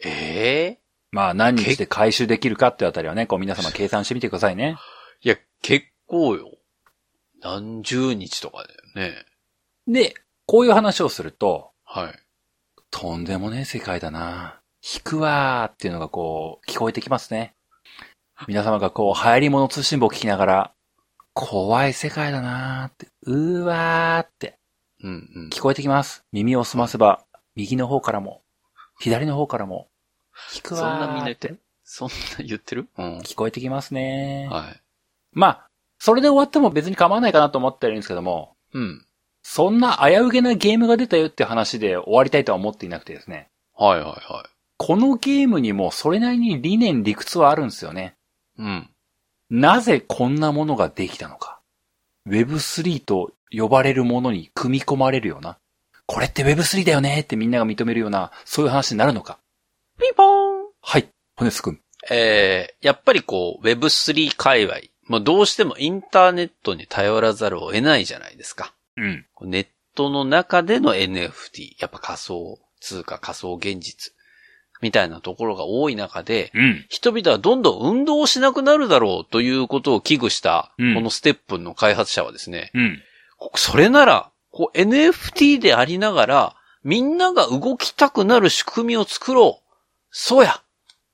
ええまあ何日で回収できるかってあたりはね、こう皆様計算してみてくださいね。いや、結構よ。何十日とかだよね。で、こういう話をすると、はい。とんでもねえ世界だな。引くわーっていうのがこう、聞こえてきますね。皆様がこう、流行り物通信簿を聞きながら、怖い世界だなーって、うーわーってうんうん。聞こえてきます。耳を澄ませば、右の方からも、左の方からも、引くそんわーっなみんな言っててる？そんな言ってる？うん。聞こえてきますね。はい。まあ、それで終わっても別に構わないかなと思ってるんですけども、うん。そんな危うげなゲームが出たよって話で終わりたいとは思っていなくてですね。はいはいはこのゲームにもそれなりに理念理屈はあるんですよね。い。うん。なぜこんなものができたのか。Web3 と呼ばれるものに組み込まれるような。これって Web3 だよねってみんなが認めるような、そういう話になるのか。ピンポーンはい。骨すくん。えー、やっぱりこう、Web3 界隈。まあ、どうしてもインターネットに頼らざるを得ないじゃないですか。うん。ネットの中での NFT。やっぱ仮想通貨、仮想現実。みたいなところが多い中で、うん。人々はどんどん運動をしなくなるだろうということを危惧した、うんこのステップンの開発者はですね、うん。それなら、こう NFT でありながら、みんなが動きたくなる仕組みを作ろう。そうや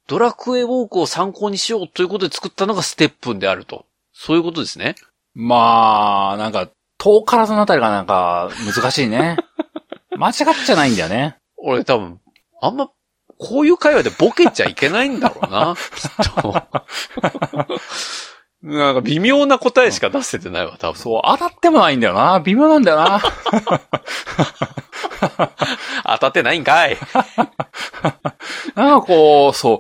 ドラクエウォークを参考にしようということで作ったのがステップンであると。そういうことですね。まあ、なんか、遠からずのあたりがなんか、難しいね。間違っちゃないんだよね。俺多分、あんま、こういう会話でボケちゃいけないんだろうな、きっと。なんか微妙な答えしか出せてないわ、多分。そう、当たってもないんだよな。微妙なんだよな。当たってないんかい。なんかこう、そう、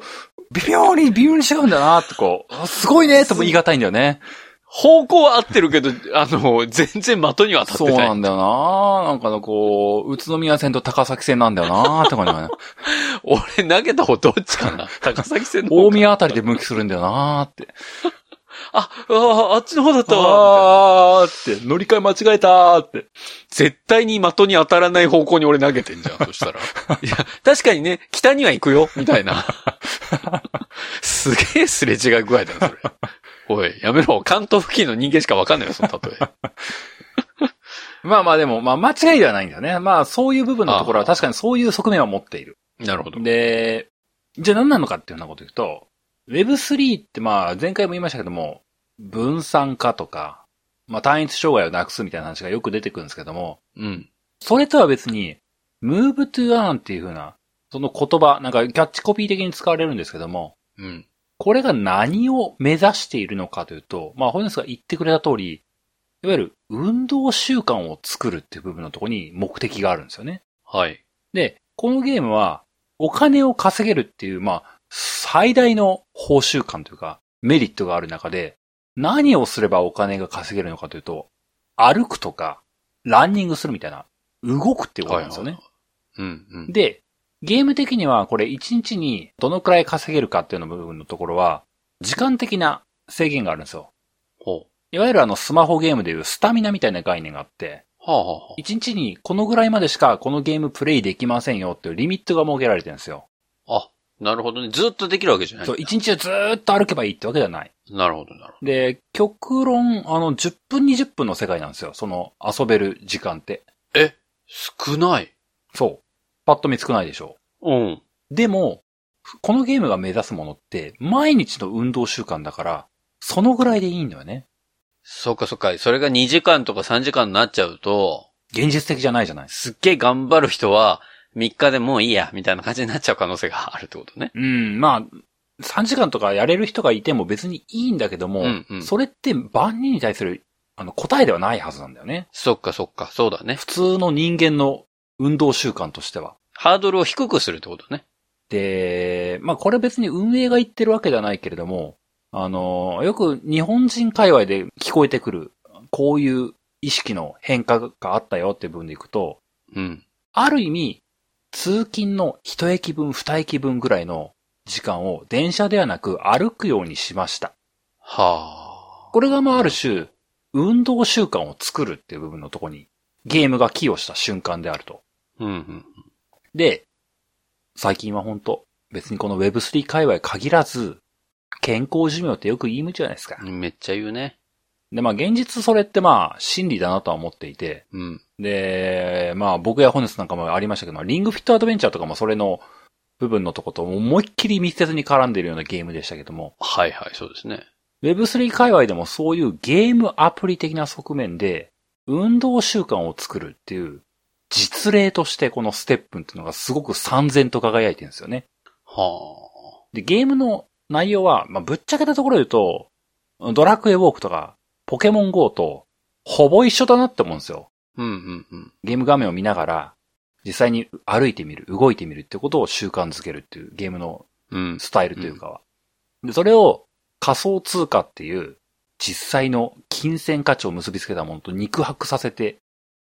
微妙に、微妙に違うんだよなってこう、あすごいねとも言い難いんだよね。方向は合ってるけど、あの、全然的には当たってない。そうなんだよな。なんかのこう、宇都宮線と高崎線なんだよなって感ね。俺投げた方どっちかな高崎線の方大か宮あたりで分岐するんだよなって。あ、ああ、あっちの方だったわ。あーって、乗り換え間違えたーって。絶対に的に当たらない方向に俺投げてんじゃん、そしたら。いや、確かにね、北には行くよ、みたいな。すげえすれ違い具合だよ、それ。おい、やめろ。関東付近の人間しかわかんないよ、その例え。まあまあでも、まあ間違いではないんだよね。まあそういう部分のところは確かにそういう側面は持っている。なるほど。で、じゃあ何なのかっていうようなこと言うと、Web3 ってまあ前回も言いましたけども、分散化とか、まあ単一障害をなくすみたいな話がよく出てくるんですけども、うん。それとは別に、move to earn っていう風な、その言葉、なんかキャッチコピー的に使われるんですけども、うん。これが何を目指しているのかというと、まあ、ホネスが言ってくれた通り、いわゆる運動習慣を作るっていう部分のところに目的があるんですよね。はい。で、このゲームは、お金を稼げるっていう、まあ、最大の報酬感というか、メリットがある中で、何をすればお金が稼げるのかというと、歩くとか、ランニングするみたいな、動くっていうことなんですよね。うん、うん。で、ゲーム的にはこれ1日にどのくらい稼げるかっていうの部分のところは、時間的な制限があるんですよ。ほいわゆるあのスマホゲームでいうスタミナみたいな概念があって、う。はあ、はあは1日にこのぐらいまでしかこのゲームプレイできませんよっていうリミットが設けられてるんですよ。なるほどね。ずっとできるわけじゃないんそう、だ。1日はずーっと歩けばいいってわけじゃない。なるほど、なるほで、極論、あの、10分20分の世界なんですよ。その遊べる時間って。ど。え、少ない。そう。パッと見つくないでしょうん。でも、このゲームが目指すものって、毎日の運動習慣だから、そのぐらいでいいんだよね。そうかそうか。それが2時間とか3時間になっちゃうと、現実的じゃないじゃない。すっげえ頑張る人は、3日でもういいや、みたいな感じになっちゃう可能性があるってことね。うん、まあ、3時間とかやれる人がいても別にいいんだけども、うんうんそれって万人に対するあの答えではないはずなんだよね。そっかそっか。そうだね。普通の人間の運動習慣としては。ハードルを低くするってことね。で、まあこれ別に運営が言ってるわけではないけれども、あの、よく日本人界隈で聞こえてくる、こういう意識の変化があったよっていう部分でいくと、うん。ある意味、通勤の一駅分、二駅分ぐらいの時間を電車ではなく歩くようにしました。はあ。これがまあある種、運動習慣を作るっていう部分のところにゲームが寄与した瞬間であると。うんうん。で、最近は本当別にこの Web3 界隈限らず、健康寿命ってよく言いむじゃないですか。めっちゃ言うね。で、まあ現実それってまあ真理だなとは思っていて、うん。で、まあ僕やホネスなんかもありましたけど、リングフィットアドベンチャーとかもそれの部分のとこと思いっきり密接に絡んでいるようなゲームでしたけども、はいはい、そうですね。Web3 界隈でもそういうゲームアプリ的な側面で、運動習慣を作るっていう、実例としてこのステップンっていうのがすごく三然と輝いてるんですよね。はで、ゲームの内容は、まあ、ぶっちゃけたところで言うと、ドラクエウォークとか、ポケモン GO と、ほぼ一緒だなって思うんですよ。あ。うんうんうん。ゲーム画面を見ながら、実際に歩いてみる、動いてみるってことを習慣づけるっていうゲームのうん。スタイルというかは。で、それを仮想通貨っていう実際の金銭価値を結びつけたものと肉薄させて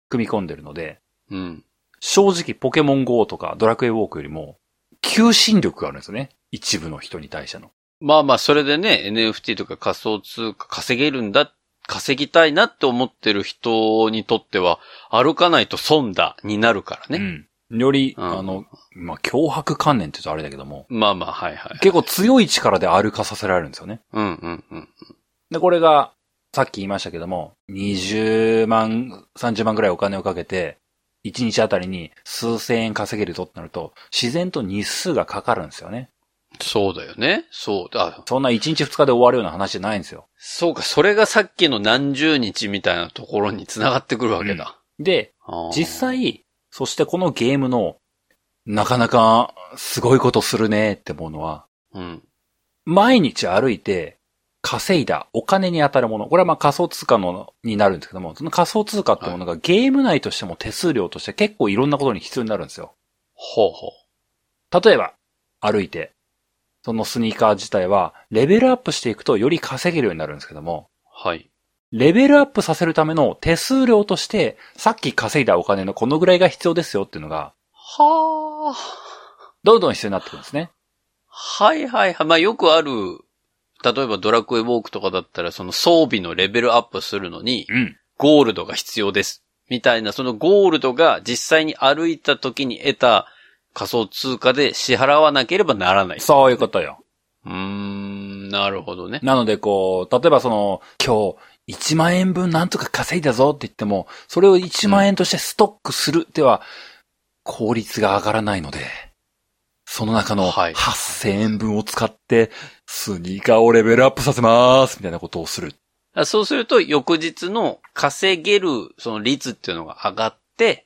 組み込んでるので、うん。正直ポケモン GO とかドラクエウォークよりも求心力があるんですよね。一部の人に対しての。まあまあ、それでね、NFT とか仮想通貨稼げるんだ、稼ぎたいなって思ってる人にとっては、歩かないと損だになるからね。うん。より、うんあの、まあ、脅迫観念って言うとあれだけども、まあまあ、はいはい。結構強い力で歩かさせられるんですよね。うんうんうん。で、これが、さっき言いましたけども、20万、30万ぐらいお金をかけて、1日あたりに数千円稼げるぞってなると、自然と日数がかかるんですよね。そうだよね。そうだ。そんな1日2日で終わるような話じゃないんですよ。そうか、それがさっきの何十日みたいなところに繋がってくるわけだ。で、あー実、際、そしてこのゲームの、なかなかすごいことするねって思うのは、うん。毎日歩いて稼いだお金に当たるもの。これはまあ仮想通貨のになるんですけども、その仮想通貨ってものがゲーム内としても手数料として結構いろんなことに必要になるんですよ。ほうほ例えば、歩いて、そのスニーカー自体はレベルアップしていくとより稼げるようになるんですけども、う。はい。レベルアップさせるための手数料として、さっき稼いだお金のこのぐらいが必要ですよっていうのが、はあ。どんどん必要になってくるんですね。はいはいはい。まあよくある、例えばドラクエウォークとかだったらその装備のレベルアップするのに、うん。ゴールドが必要です。みたいな、そのゴールドが実際に歩いた時に得た仮想通貨で支払わなければならない。そういうことよ。うーん、なるほどね。なのでこう、例えばその、今日1万円分なんとか稼いだぞって言っても、それを1万円としてストックするでは、効率が上がらないので、その中のはい8000円分を使って、スニーカーをレベルアップさせますみたいなことをする。あそうすると翌日の稼げるその率っていうのが上がって、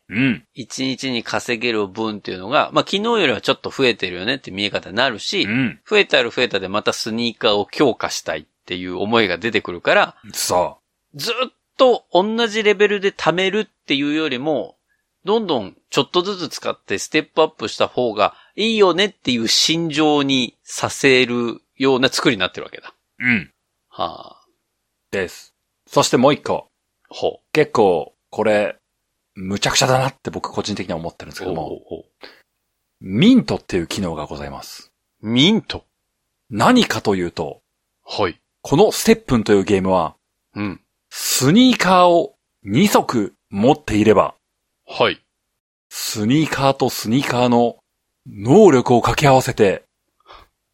うん。1日に稼げる分っていうのが、まあ昨日よりはちょっと増えてるよねって見え方になるし、うん。増えたら増えたでまたスニーカーを強化したいっていう思いが出てくるから、そずっと同じレベルで貯めるっていうよりも、どんどんちょっとずつ使ってステップアップした方がいいよねっていう心情にさせるような作りになってるわけだ。う。うん。はあ。です。そしてもう一個。ほ結構、これ、むちゃくちゃだなって僕個人的には思ってるんですう。けども、ミントっていう機能がございます。ミント？何かというと、はい。このステップンというゲームは、うん。スニーカーを2足持っていれば、はい。スニーカーとスニーカーの能力を掛け合わせて、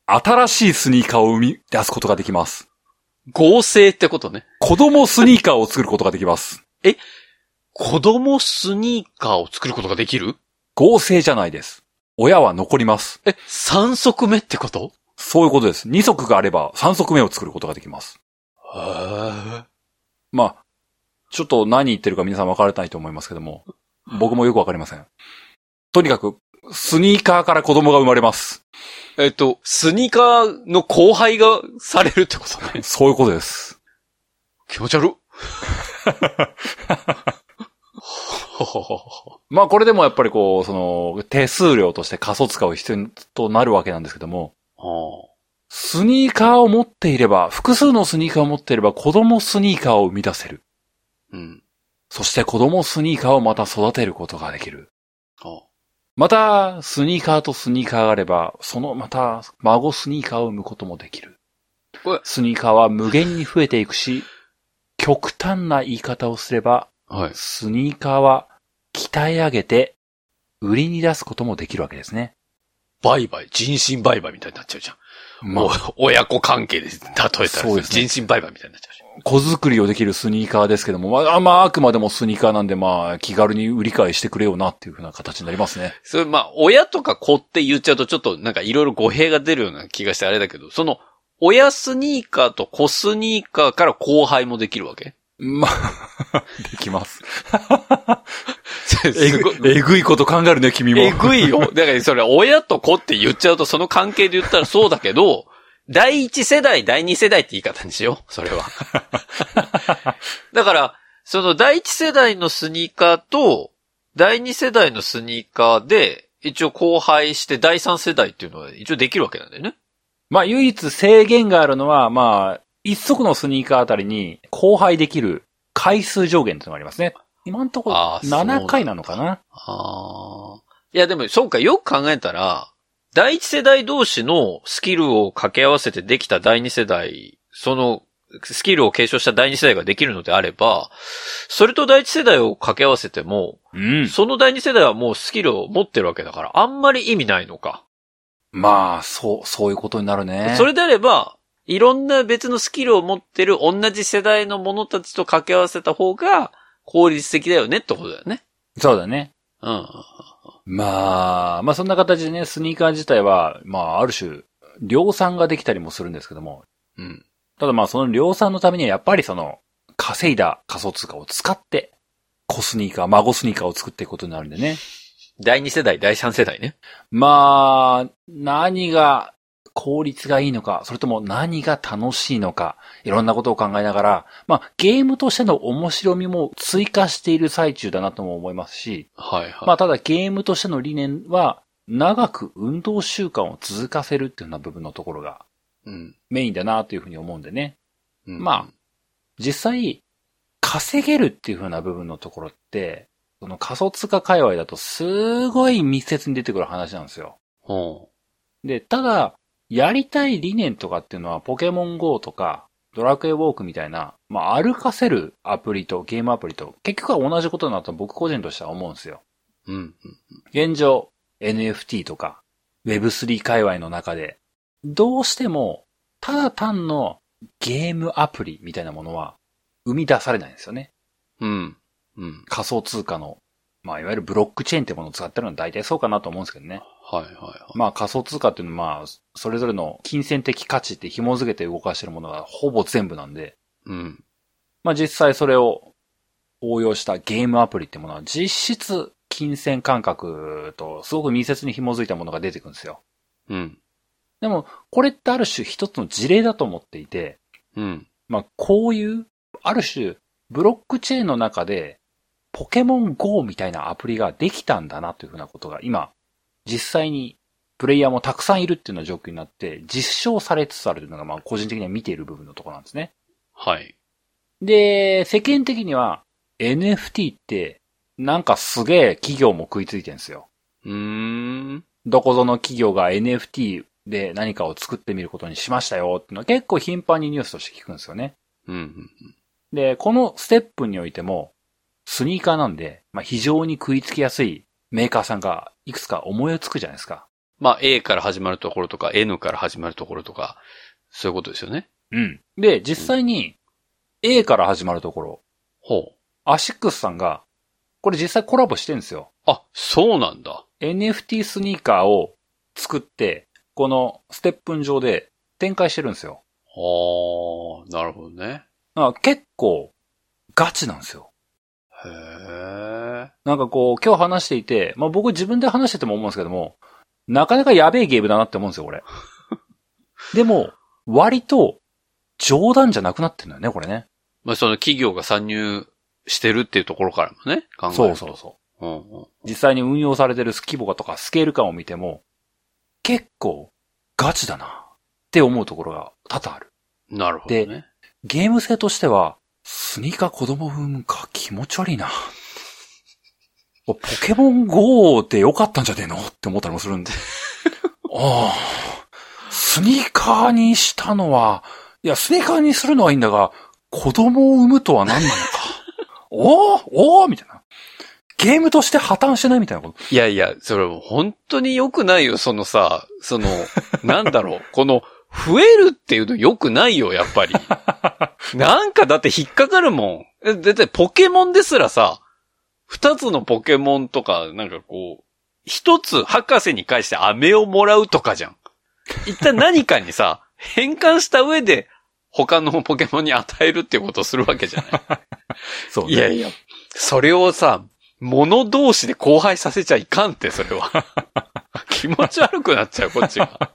新しいスニーカーを生み出すことができます。合成ってことね。子供スニーカーを作ることができます。子供スニーカーを作ることができる？合成じゃないです。親は残ります。え、3足目ってこと？そういうことです。2足があれば3足目を作ることができます。へーまあ、ちょっと何言ってるか皆さん分からないと思いますけども、僕もよくわかりません。とにかく、スニーカーから子供が生まれます。えっと、スニーカーの後輩がされるってことね。そういうことです。気持ち悪っ。まあこれでもやっぱりこう、その、手数料として仮想使う必要となるわけなんですけども、ほスニーカーを持っていれば、複数のスニーカーを持っていれば子供スニーカーを生み出せる。うん。そして子供スニーカーをまた育てることができる。ほまた、スニーカーとスニーカーがあれば、そのまた、孫スニーカーを生むこともできる。スニーカーは無限に増えていくし、極端な言い方をすれば、はい。スニーカーは鍛え上げて、売りに出すこともできるわけですね。売買、人身売買みたいになっちゃうじゃん。まあ、お親子関係で例えたらそうですね人身売買みたいになっちゃうじゃん。子作りをできるスニーカーですけども、まあ、まあ、あくまでもスニーカーなんで、まあ、気軽に売り買いしてくれよなっていうふうな形になりますね。それ、まあ、親とか子って言っちゃうとちょっとなんかいろいろ語弊が出るような気がしてあれだけど、その、親スニーカーと子スニーカーから後輩もできるわけ？まあ、できます。えぐえぐいこと考えるね、君も。えぐいよ。だからそれ親と子って言っちゃうとその関係で言ったらそうだけど、第一世代、第二世代って言い方にしよう。それは。だから、その第一世代のスニーカーと、第二世代のスニーカーで、一応交配して第三世代っていうのは一応できるわけなんだよね。まあ、唯一制限があるのは、まあ、一足のスニーカーあたりに、交配できる回数上限ってのがありますね。今のところあーそうなんだ7回なのかなああ。いやでも、そうか、よく考えたら、第一世代同士のスキルを掛け合わせてできた第二世代、その、スキルを継承した第二世代ができるのであれば、それと第一世代を掛け合わせても、うん。その第二世代はもうスキルを持ってるわけだから、あんまり意味ないのか。まあ、そう、そういうことになるね。それであれば、いろんな別のスキルを持ってる同じ世代の者たちと掛け合わせた方が効率的だよねってことだよね。そうだね。うん。まあ、まあそんな形でね、スニーカー自体は、まあある種、量産ができたりもするんですけども、うん。ただまあその量産のためにはやっぱりその、稼いだ仮想通貨を使って、子スニーカー、孫スニーカーを作っていくことになるんでね。第二世代、第三世代ね。まあ、何が効率がいいのか、それとも何が楽しいのか、いろんなことを考えながら、まあゲームとしての面白みも追加している最中だなとも思いますし、はいはい。まあただゲームとしての理念は、長く運動習慣を続かせるっていうような部分のところがうん。メインだなというふうに思うんでね。うんまあ、実際、稼げるっていう風な部分のところって、その仮想通貨界隈だとすごい密接に出てくる話なんですよ。ほで、ただ、やりたい理念とかっていうのは、ポケモン GO とか、ドラクエウォークみたいな、まあ、歩かせるアプリとゲームアプリと、結局は同じことになると僕個人としては思うんですよ。う。うん。現状、NFT とか、Web3 界隈の中で、どうしても、ただ単のゲームアプリみたいなものは、生み出されないんですよね。うん。うん。仮想通貨の、まあ、いわゆるブロックチェーンってものを使ってるのは大体そうかなと思うんですけどね。はいはいはい。まあ、仮想通貨っていうのは、まあ、それぞれの金銭的価値って紐づけて動かしてるものがほぼ全部なんで、うん。まあ実際それを応用したゲームアプリってものは実質金銭感覚とすごく密接に紐づいたものが出てくるんですよ。うん。でも、これってある種一つの事例だと思っていて、うん。まあこういう、ある種、ブロックチェーンの中で、ポケモン GO みたいなアプリができたんだなというふうなことが今、実際にプレイヤーもたくさんいるっていうような状況になって、実証されつつあるというのが、まあ個人的には見ている部分のところなんですね。はい。で、世間的には NFT ってなんかすげえ企業も食いついてるんですよ。うーん。どこぞの企業が NFT で何かを作ってみることにしましたよっていうのは結構頻繁にニュースとして聞くんですよね。うん。で、このステップにおいても、スニーカーなんで、まあ、非常に食いつきやすいメーカーさんがいくつか思いつくじゃないですか。まあ、A から始まるところとか、N から始まるところとか、そういうことですよね。うん。で、実際に A から始まるところ、ほう。アシックスさんが、これ実際コラボしてるんですよ。あ、そうなんだ。NFT スニーカーを作って、このステップン上で展開してるんですよ。ああ、なるほどね。結構ガチなんですよ。へえ。なんかこう、今日話していて、まあ僕自分で話してても思うんですけども、なかなかやべえゲームだなって思うんですよ、これ。でも、割と冗談じゃなくなってるんだよね、これね。まあ、その企業が参入してるっていうところからもね、考えると。そうそうそう。うんうん。実際に運用されてる規模とかスケール感を見ても、結構ガチだなって思うところが多々ある。なるほどね。ゲーム性としては、スニーカー子供産むか気持ち悪いな。ポケモン GO でよかったんじゃねえのって思ったりもするんで。ああ、スニーカーにしたのは、いや、スニーカーにするのはいいんだが、子供を産むとは何なのか。おーおーみたいな。ゲームとして破綻してないみたいなこと。いやいや、それ本当に良くないよ、そのさ、その、なんだろう、この、増えるっていうの良くないよ、やっぱり。なんかだって引っかかるもん。えだってポケモンですらさ、二つのポケモンとか、なんかこう、一つ博士に返して飴をもらうとかじゃん。一旦何かにさ、変換した上で、他のポケモンに与えるっていうことをするわけじゃない。そうね。いやいや、それをさ、物同士で交配させちゃいかんって、それは。気持ち悪くなっちゃう、こっちが。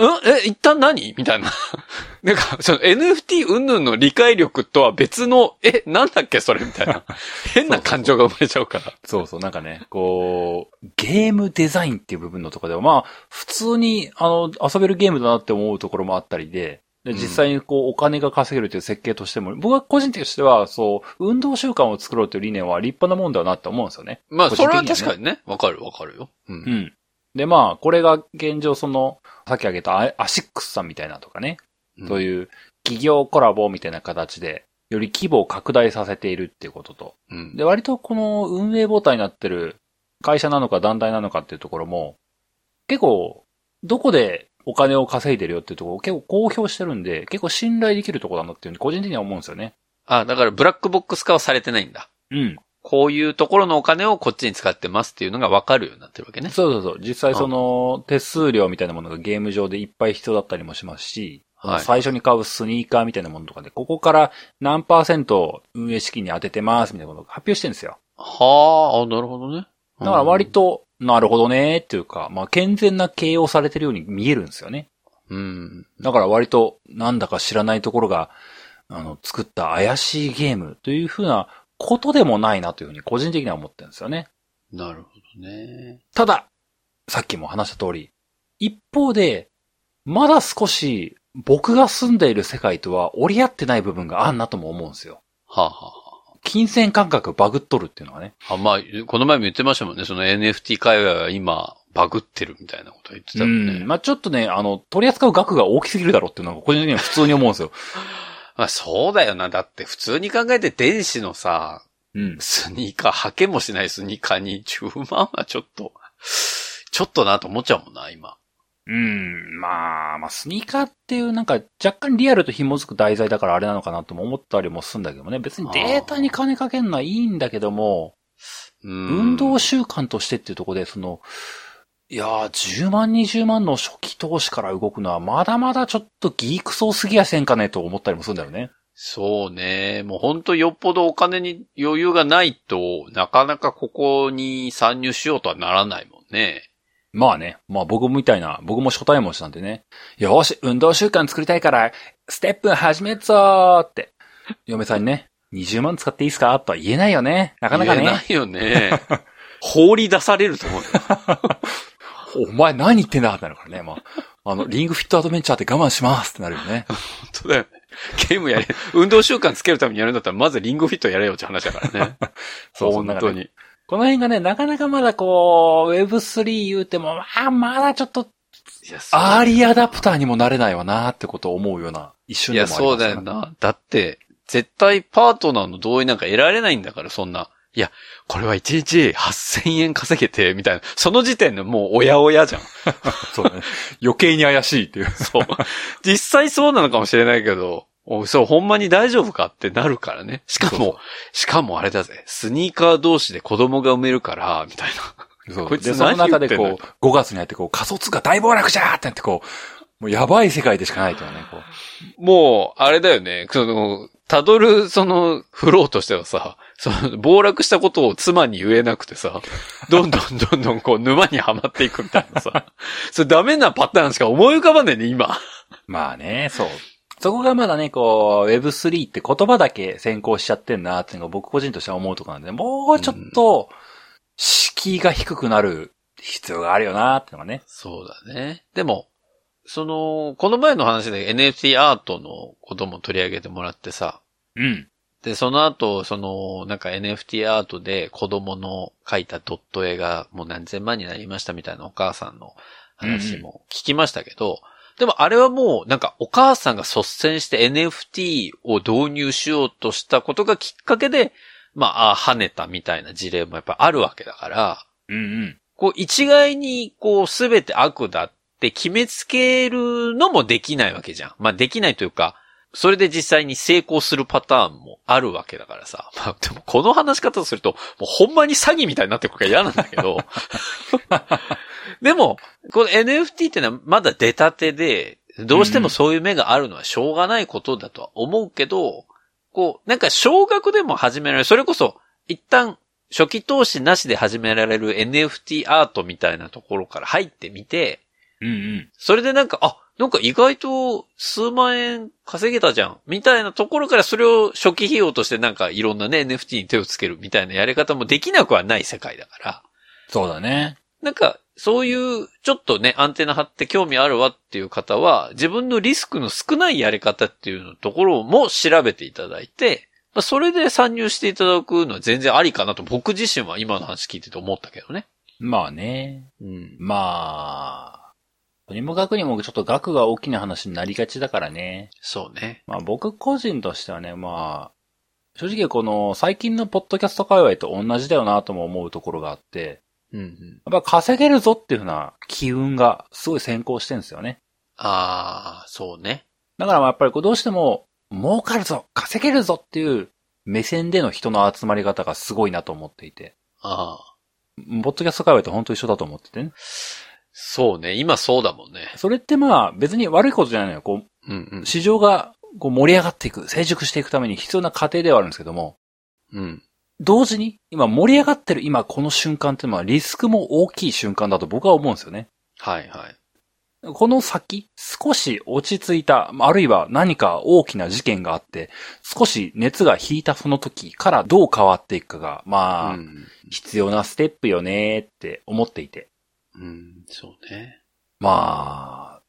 うんえ、一旦何？みたいな。なんか、その NFT 云々の理解力とは別の、え、なんだっけ？それ？みたいな。変な感情が生まれちゃうから。そうそう、なんかね、こう、ゲームデザインっていう部分のところでは、まあ、普通に、あの、遊べるゲームだなって思うところもあったりで、でうん実際にこう、お金が稼げるという設計としても、僕は個人的としては、そう、運動習慣を作ろうという理念は立派なもんだなって思うんですよね。まあ、個それは確かにね。わかるわかるよ。う。うんん。で、まあ、これが現状その、さっき挙げたアアシックスさんみたいなとかね、そうういう企業コラボみたいな形で、より規模を拡大させているっていうことと、ん。うん。で、割とこの運営母体になってる会社なのか団体なのかっていうところも、結構、どこでお金を稼いでるよっていうところを結構公表してるんで、結構信頼できるところだなっていうふうに個人的には思うんですよね。あ、だからブラックボックス化はされてないんだ。うん。こういうところのお金をこっちに使ってますっていうのがわかるようになってるわけね。そうそうそう。実際その手数料みたいなものがゲーム上でいっぱい必要だったりもしますし、はい最初に買うスニーカーみたいなものとかで、ここから何パーセント運営資金に当ててますみたいなことを発表してるんですよ。はあ、あ、なるほどね。だから割と、なるほどねっていうか、まあ健全な経営をされてるように見えるんですよね。うん。だから割と、なんだか知らないところが、あの、作った怪しいゲームというふうなことでもないなというふうに個人的には思ってるんですよね。なるほどね。ただ、さっきも話した通り、一方で、まだ少し僕が住んでいる世界とは折り合ってない部分があんなとも思うんですよ。はあ、はあは金銭感覚バグっとるっていうのはね。あ、あ、まあ、この前も言ってましたもんね。その NFT 界隈は今、バグってるみたいなこと言ってたもんね。うん。まあちょっとね、あの、取り扱う額が大きすぎるだろうっていうのが個人的には普通に思うんですよ。まあ、そうだよな。だって普通に考えて電子のさ、うん。スニーカー、履けもしないスニーカーに10万はちょっと、ちょっとなと思っちゃうもんな、今。うん、まあ、まあ、スニーカーっていうなんか若干リアルと紐づく題材だからあれなのかなとも思ったりもするんだけどもね。別にデータに金かけるのはいいんだけども、うん。運動習慣としてっていうところで、その、いやー、10万、20万の初期投資から動くのはまだまだちょっとギークソーすぎやせんかねと思ったりもするんだよね。そうね。もうほんとよっぽどお金に余裕がないとなかなかここに参入しようとはならないもんね。まあね、まあ僕みたいな、僕も初対持ちなんでね、よし、運動習慣作りたいから、ステップ始めっぞーって、嫁さんにね、20万使っていいですかとは言えないよね。なかなかね。言えないよね。放り出されると思うよ。お前何言ってんだってなるからね。まあ、あの、リングフィットアドベンチャーって我慢しますってなるよね。本当だよね。ゲームやれ、運動習慣つけるためにやるんだったら、まずリングフィットやれよって話だからね。そう本当に。この辺がね、なかなかまだこう、Web3 言うても、まあ、まだちょっと、アーリーアダプターにもなれないわなってことを思うような一瞬いや、でもありますそうだよ。な。だって、絶対パートナーの同意なんか得られないんだから、そんな。いや、これは1日8000円稼げて、みたいな。その時点でもうおやおやじゃん。そうだね。余計に怪しいっていう。そう。実際そうなのかもしれないけど、おそう、ほんまに大丈夫かってなるからね。しかも、しかもあれだぜ。スニーカー同士で子供が産めるから、みたいな。そうこいつで、その中でこう、5月に入ってこう、仮想通貨大暴落じゃーってなってこう、もうやばい世界でしかないというね、こう。もう、あれだよね。その、たどる、その、フローとしてはさ、その、暴落したことを妻に言えなくてさ、どんどんどんどんこう、沼にはまっていくみたいなさ。それダメなパターンしか思い浮かばないね、今。まあね、そう。そこがまだね、こう、Web3 って言葉だけ先行しちゃってんなっていうのが僕個人としては思うところなんで、もうちょっと、敷居が低くなる必要があるよなっていうのがね。そうだね。でも、その、この前の話で NFT アートのことも取り上げてもらってさ、うん。で、その後、その、なんか NFT アートで子供の描いたドット絵がもう何千万になりましたみたいなお母さんの話も聞きましたけど、でもあれはもうなんかお母さんが率先して NFT を導入しようとしたことがきっかけで、まあ、あ跳ねたみたいな事例もやっぱあるわけだから、うんうん。こう一概にこうすべて悪だって決めつけるのもできないわけじゃん。まあできないというか、それで実際に成功するパターンもあるわけだからさ。まあでもこの話し方をすると、もうほんまに詐欺みたいになってくるから嫌なんだけど。でも、この NFT ってのはまだ出たてで、どうしてもそういう目があるのはしょうがないことだとは思うけど、こう、なんか少額でも始められる。それこそ、一旦初期投資なしで始められる NFT アートみたいなところから入ってみて、うんうん。それでなんか、あ、なんか意外と数万円稼げたじゃん、みたいなところからそれを初期費用としてなんかいろんなね NFT に手をつけるみたいなやり方もできなくはない世界だから、そうだね。なんか、そういう、ちょっとね、アンテナ張って興味あるわっていう方は、自分のリスクの少ないやり方っていうのところも調べていただいて、まあ、それで参入していただくのは全然ありかなと僕自身は今の話聞いてて思ったけどね。まあね。うん。まあ、とにもかくにもちょっと額が大きな話になりがちだからね。そうね。まあ僕個人としてはね、まあ、正直この最近のポッドキャスト界隈と同じだよなとも思うところがあって、うんうん。やっぱ稼げるぞっていうふうな機運がすごい先行してるんですよね。ああ、そうね。だからまあやっぱりこうどうしても、儲かるぞ稼げるぞっていう目線での人の集まり方がすごいなと思っていて。ああ。ポッドキャスト界隈と本当一緒だと思っててね。そうね。今そうだもんね。それってまあ別に悪いことじゃないのよ。こうんうんう、。市場がこう盛り上がっていく、成熟していくために必要な過程ではあるんですけども、うん。同時に今盛り上がってる今この瞬間っていうのはリスクも大きい瞬間だと僕は思うんですよね。はいはい。この先、少し落ち着いた、あるいは何か大きな事件があって、少し熱が引いたその時からどう変わっていくかが、まあ、うん。必要なステップよねって思っていて。うん。そうね。まあ、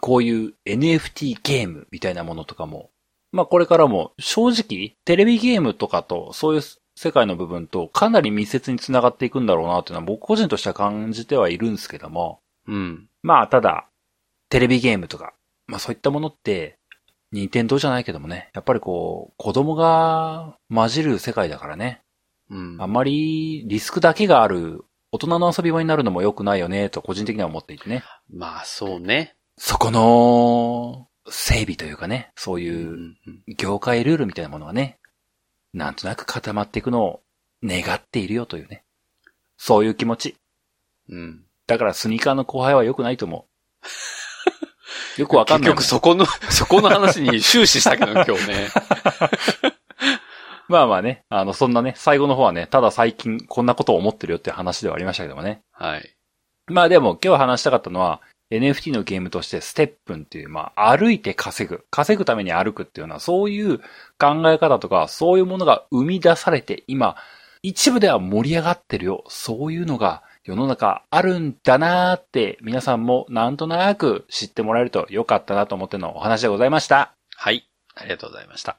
こういう NFT ゲームみたいなものとかも、まあこれからも正直テレビゲームとかとそういう世界の部分とかなり密接に繋がっていくんだろうなっていうのは僕個人としては感じてはいるんですけども、うん。まあただ、テレビゲームとか、まあそういったものって、任天堂じゃないけどもね、やっぱりこう、子供が混じる世界だからね、うん。あんまりリスクだけがある大人の遊び場になるのも良くないよね、と個人的には思っていてね。まあそうね。そこの整備というかね、そうう。いうん業界ルールみたいなものはね、なんとなく固まっていくのを願っているよというね。そういう気持ち。うん。だからスニーカーの後輩は良くないと思う。よくわかんないも 局そこの、そこの話に終始したけど、今日ね。まあまあね、あの、そんなね、最後の方はね、ただ最近こんなことを思ってるよって話ではありましたけどもね。はい。まあでも今日話したかったのは、NFT のゲームとしてステップンっていう、まあ歩いて稼ぐ。稼ぐために歩くっていうのは、そういう考え方とか、そういうものが生み出されて、今、一部では盛り上がってるよ。そういうのが世の中あるんだなーって、皆さんもなんとなく知ってもらえるとよかったなと思ってのお話でございました。はい。ありがとうございました。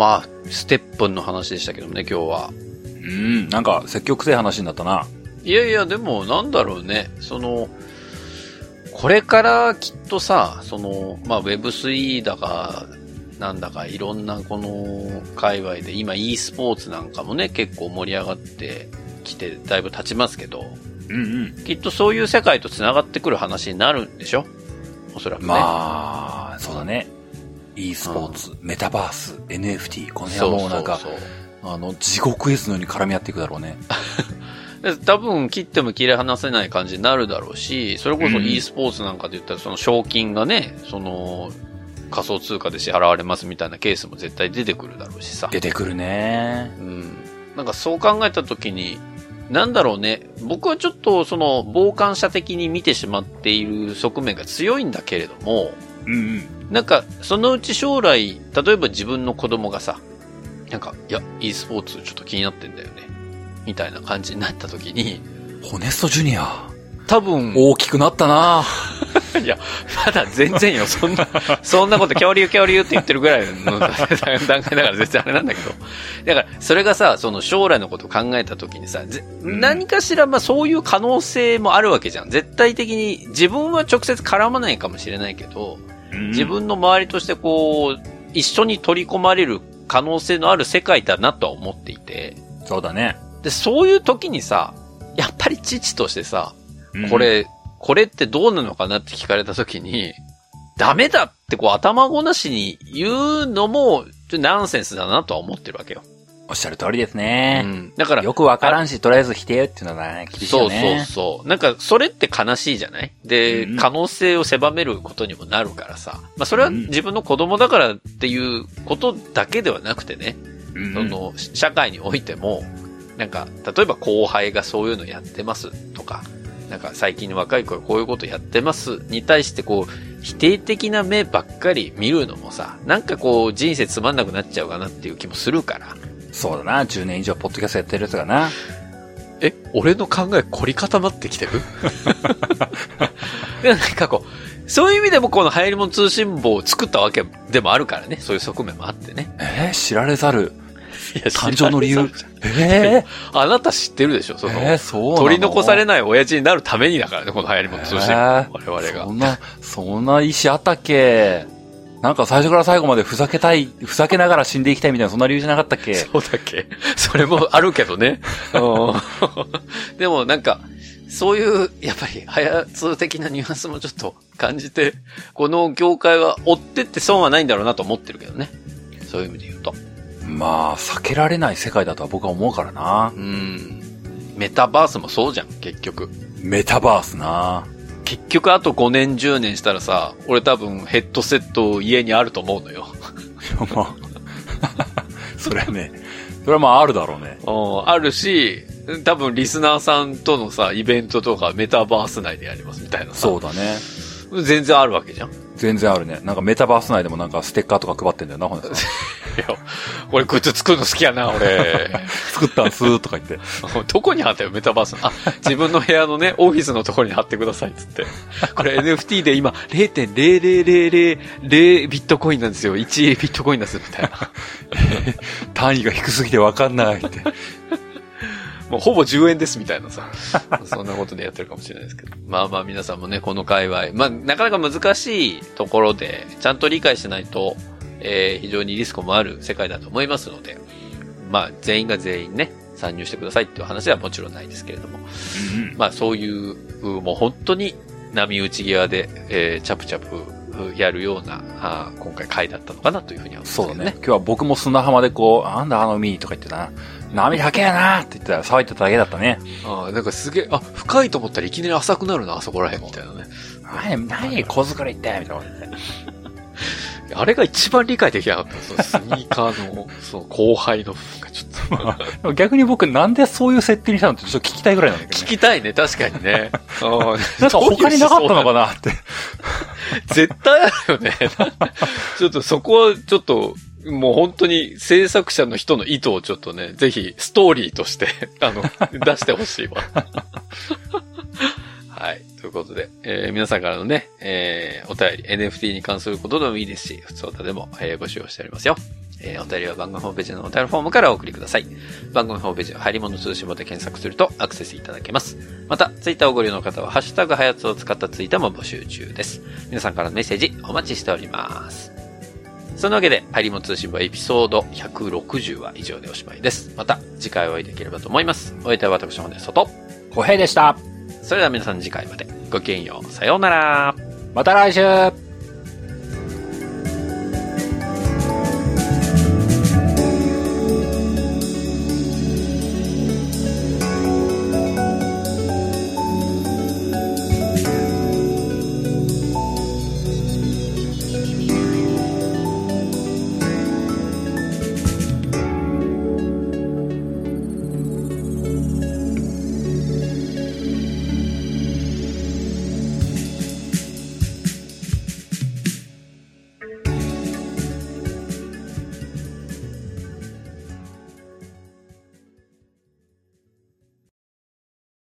まあ、ステップンの話でしたけどもね、今日は。うん。なんか積極性話になったな。いやいや、でもなんだろうね。その、これからきっとさ、その、まあ Web3 だか、なんだかいろんなこの界隈で、今 e スポーツなんかもね、結構盛り上がってきて、だいぶ経ちますけど、うんきっとそういう世界と繋がってくる話になるんでしょ？おそらくね。まあ、そうだね。E スポーツ、メタバース、NFT、この辺はもうなんか、そうそうそうあの、地獄絵図のように絡み合っていくだろうね。で多分切っても切り離せない感じになるだろうし、それこそうん e スポーツなんかで言ったらその賞金がね、その仮想通貨で支払われますみたいなケースも絶対出てくるだろうしさ。出てくるね。うん。なんかそう考えたときに、なんだろうね。僕はちょっとその傍観者的に見てしまっている側面が強いんだけれども、うんうん。なんかそのうち将来、例えば自分の子供がさ、なんか、いや、e スポーツちょっと気になってんだよね。みたいな感じになった時に、ホネストジュニア。多分、大きくなったな いや、まだ全然よ、そんな、そんなこと恐竜恐竜って言ってるぐらいの 段階だから全然あれなんだけど。だから、それがさ、その将来のことを考えた時にさ、ぜうん何かしら、まあそういう可能性もあるわけじゃん。絶対的に自分は直接絡まないかもしれないけど、自分の周りとしてこう、一緒に取り込まれる可能性のある世界だなとは思っていて、そうだね。で、そういう時にさ、やっぱり父としてさ、うんこ、れ、これってどうなのかなって聞かれたときに、ダメだってこう頭ごなしに言うのも、ちょナンセンスだなとは思ってるわけよ。おっしゃる通りですうね。ん。だから、よくわからんし、とりあえず否定っていうのはね、厳しいそうそう。そう。なんか、それって悲しいじゃない？で、うん可能性を狭めることにもなるからさ。まあ、それはうん自分の子供だからっていうことだけではなくてね、うんその、社会においても、なんか、例えば後輩がそういうのやってますとか、なんか最近の若い子がこういうことやってますに対してこう、否定的な目ばっかり見るのもさ、なんかこう人生つまんなくなっちゃうかなっていう気もするから。そうだな、10年以上ポッドキャストやってるやつがな。え、俺の考え凝り固まってきてる？なんかこう、そういう意味でもこの流行り物通信簿を作ったわけでもあるからね。そういう側面もあってね。えー、知られざる誕生の理由？知られざる。えあなた知ってるでしょ？そー、の、えー、そう取り残されない親父になるためにだからね、この流行り物通信簿。えー？我々がそ。んな、そんな意思あったっけ？なんか最初から最後までふざけたい、ふざけながら死んでいきたいみたいな、そんな理由じゃなかったっけ？そうだっけ？それもあるけどね。うん でもなんか、そういう、やっぱり、早通的なニュアンスもちょっと感じて、この業界は追ってって損はないんだろうなと思ってるけどね。そういう意味で言うと。まあ、避けられない世界だとは僕は思うからな。うん。メタバースもそうじゃん、結局。メタバースな。結局あと5年10年したらさ、俺多分ヘッドセット家にあると思うのよ。まあ、それはね、それはまああるだろうね。うんあるし、多分リスナーさんとのさ、イベントとかメタバース内でやりますみたいなさ。そうだね。全然あるわけじゃん。い全然あるね。なんかメタバース内でもなんかステッカーとか配ってんだよな、ほん とや、俺グッズ作るの好きやな、俺。作ったんすーとか言って。どこに貼ったよ、メタバースの？あ、自分の部屋のね、オフィスのところに貼ってください、つって。これ NFT で今、0.0000ビットコインなんですよ。1ビットコインなんです、みたいな。単位が低すぎてわかんないって。もうほぼ10円ですみたいなさ。そんなことでやってるかもしれないですけど。まあまあ皆さんもね、この界隈。まあなかなか難しいところで、ちゃんと理解しないと、えー非常にリスクもある世界だと思いますので、まあ全員が全員ね、参入してくださいっていう話はもちろんないですけれども、まあそういう、もう本当に波打ち際で、えーチャプチャプやるような、あー今回回だったのかなというふうには思いますけどそうだね。今日は僕も砂浜でこう、なんだあの海とか言ってな、波高えなって言ってたら騒いでただけだったね。ああ、なんかすげえ、あ、深いと思ったらいきなり浅くなるな、あそこら辺みたいなね。何、何、小作りってみたいな。あれが一番理解できなかった。そのスニーカーの、その後輩の、ちょっと。逆に僕なんでそういう設定にしたのってちょっと聞きたいぐらいなんだけど聞ね。きたいね、確かにね。うんなんか他になかったのかなって。絶対あるよね。ちょっとそこは、ちょっと、もう本当に制作者の人の意図をちょっとね、ぜひストーリーとして、あの、出してほしいわ。はい。ということで、えー皆さんからのね、えーお便り、NFT に関することでもいいですし、普通歌でも、えー募集をしておりますよ。えーお便りは番組ホームページのお便りフォームからお送りください。番組ホームページ、入り物通信簿で検索するとアクセスいただけます。また、ツイッターをご利用の方は、ハッシュタグはやつを使ったツイートも募集中です。皆さんからのメッセージお待ちしております。そんなわけで、入り物通信簿エピソード160は以上でおしまいです。また次回お会いできればと思います。お相手は私、本です。外。小平でした。それでは皆さん次回まで。ごきげんよう。さようなら。また来週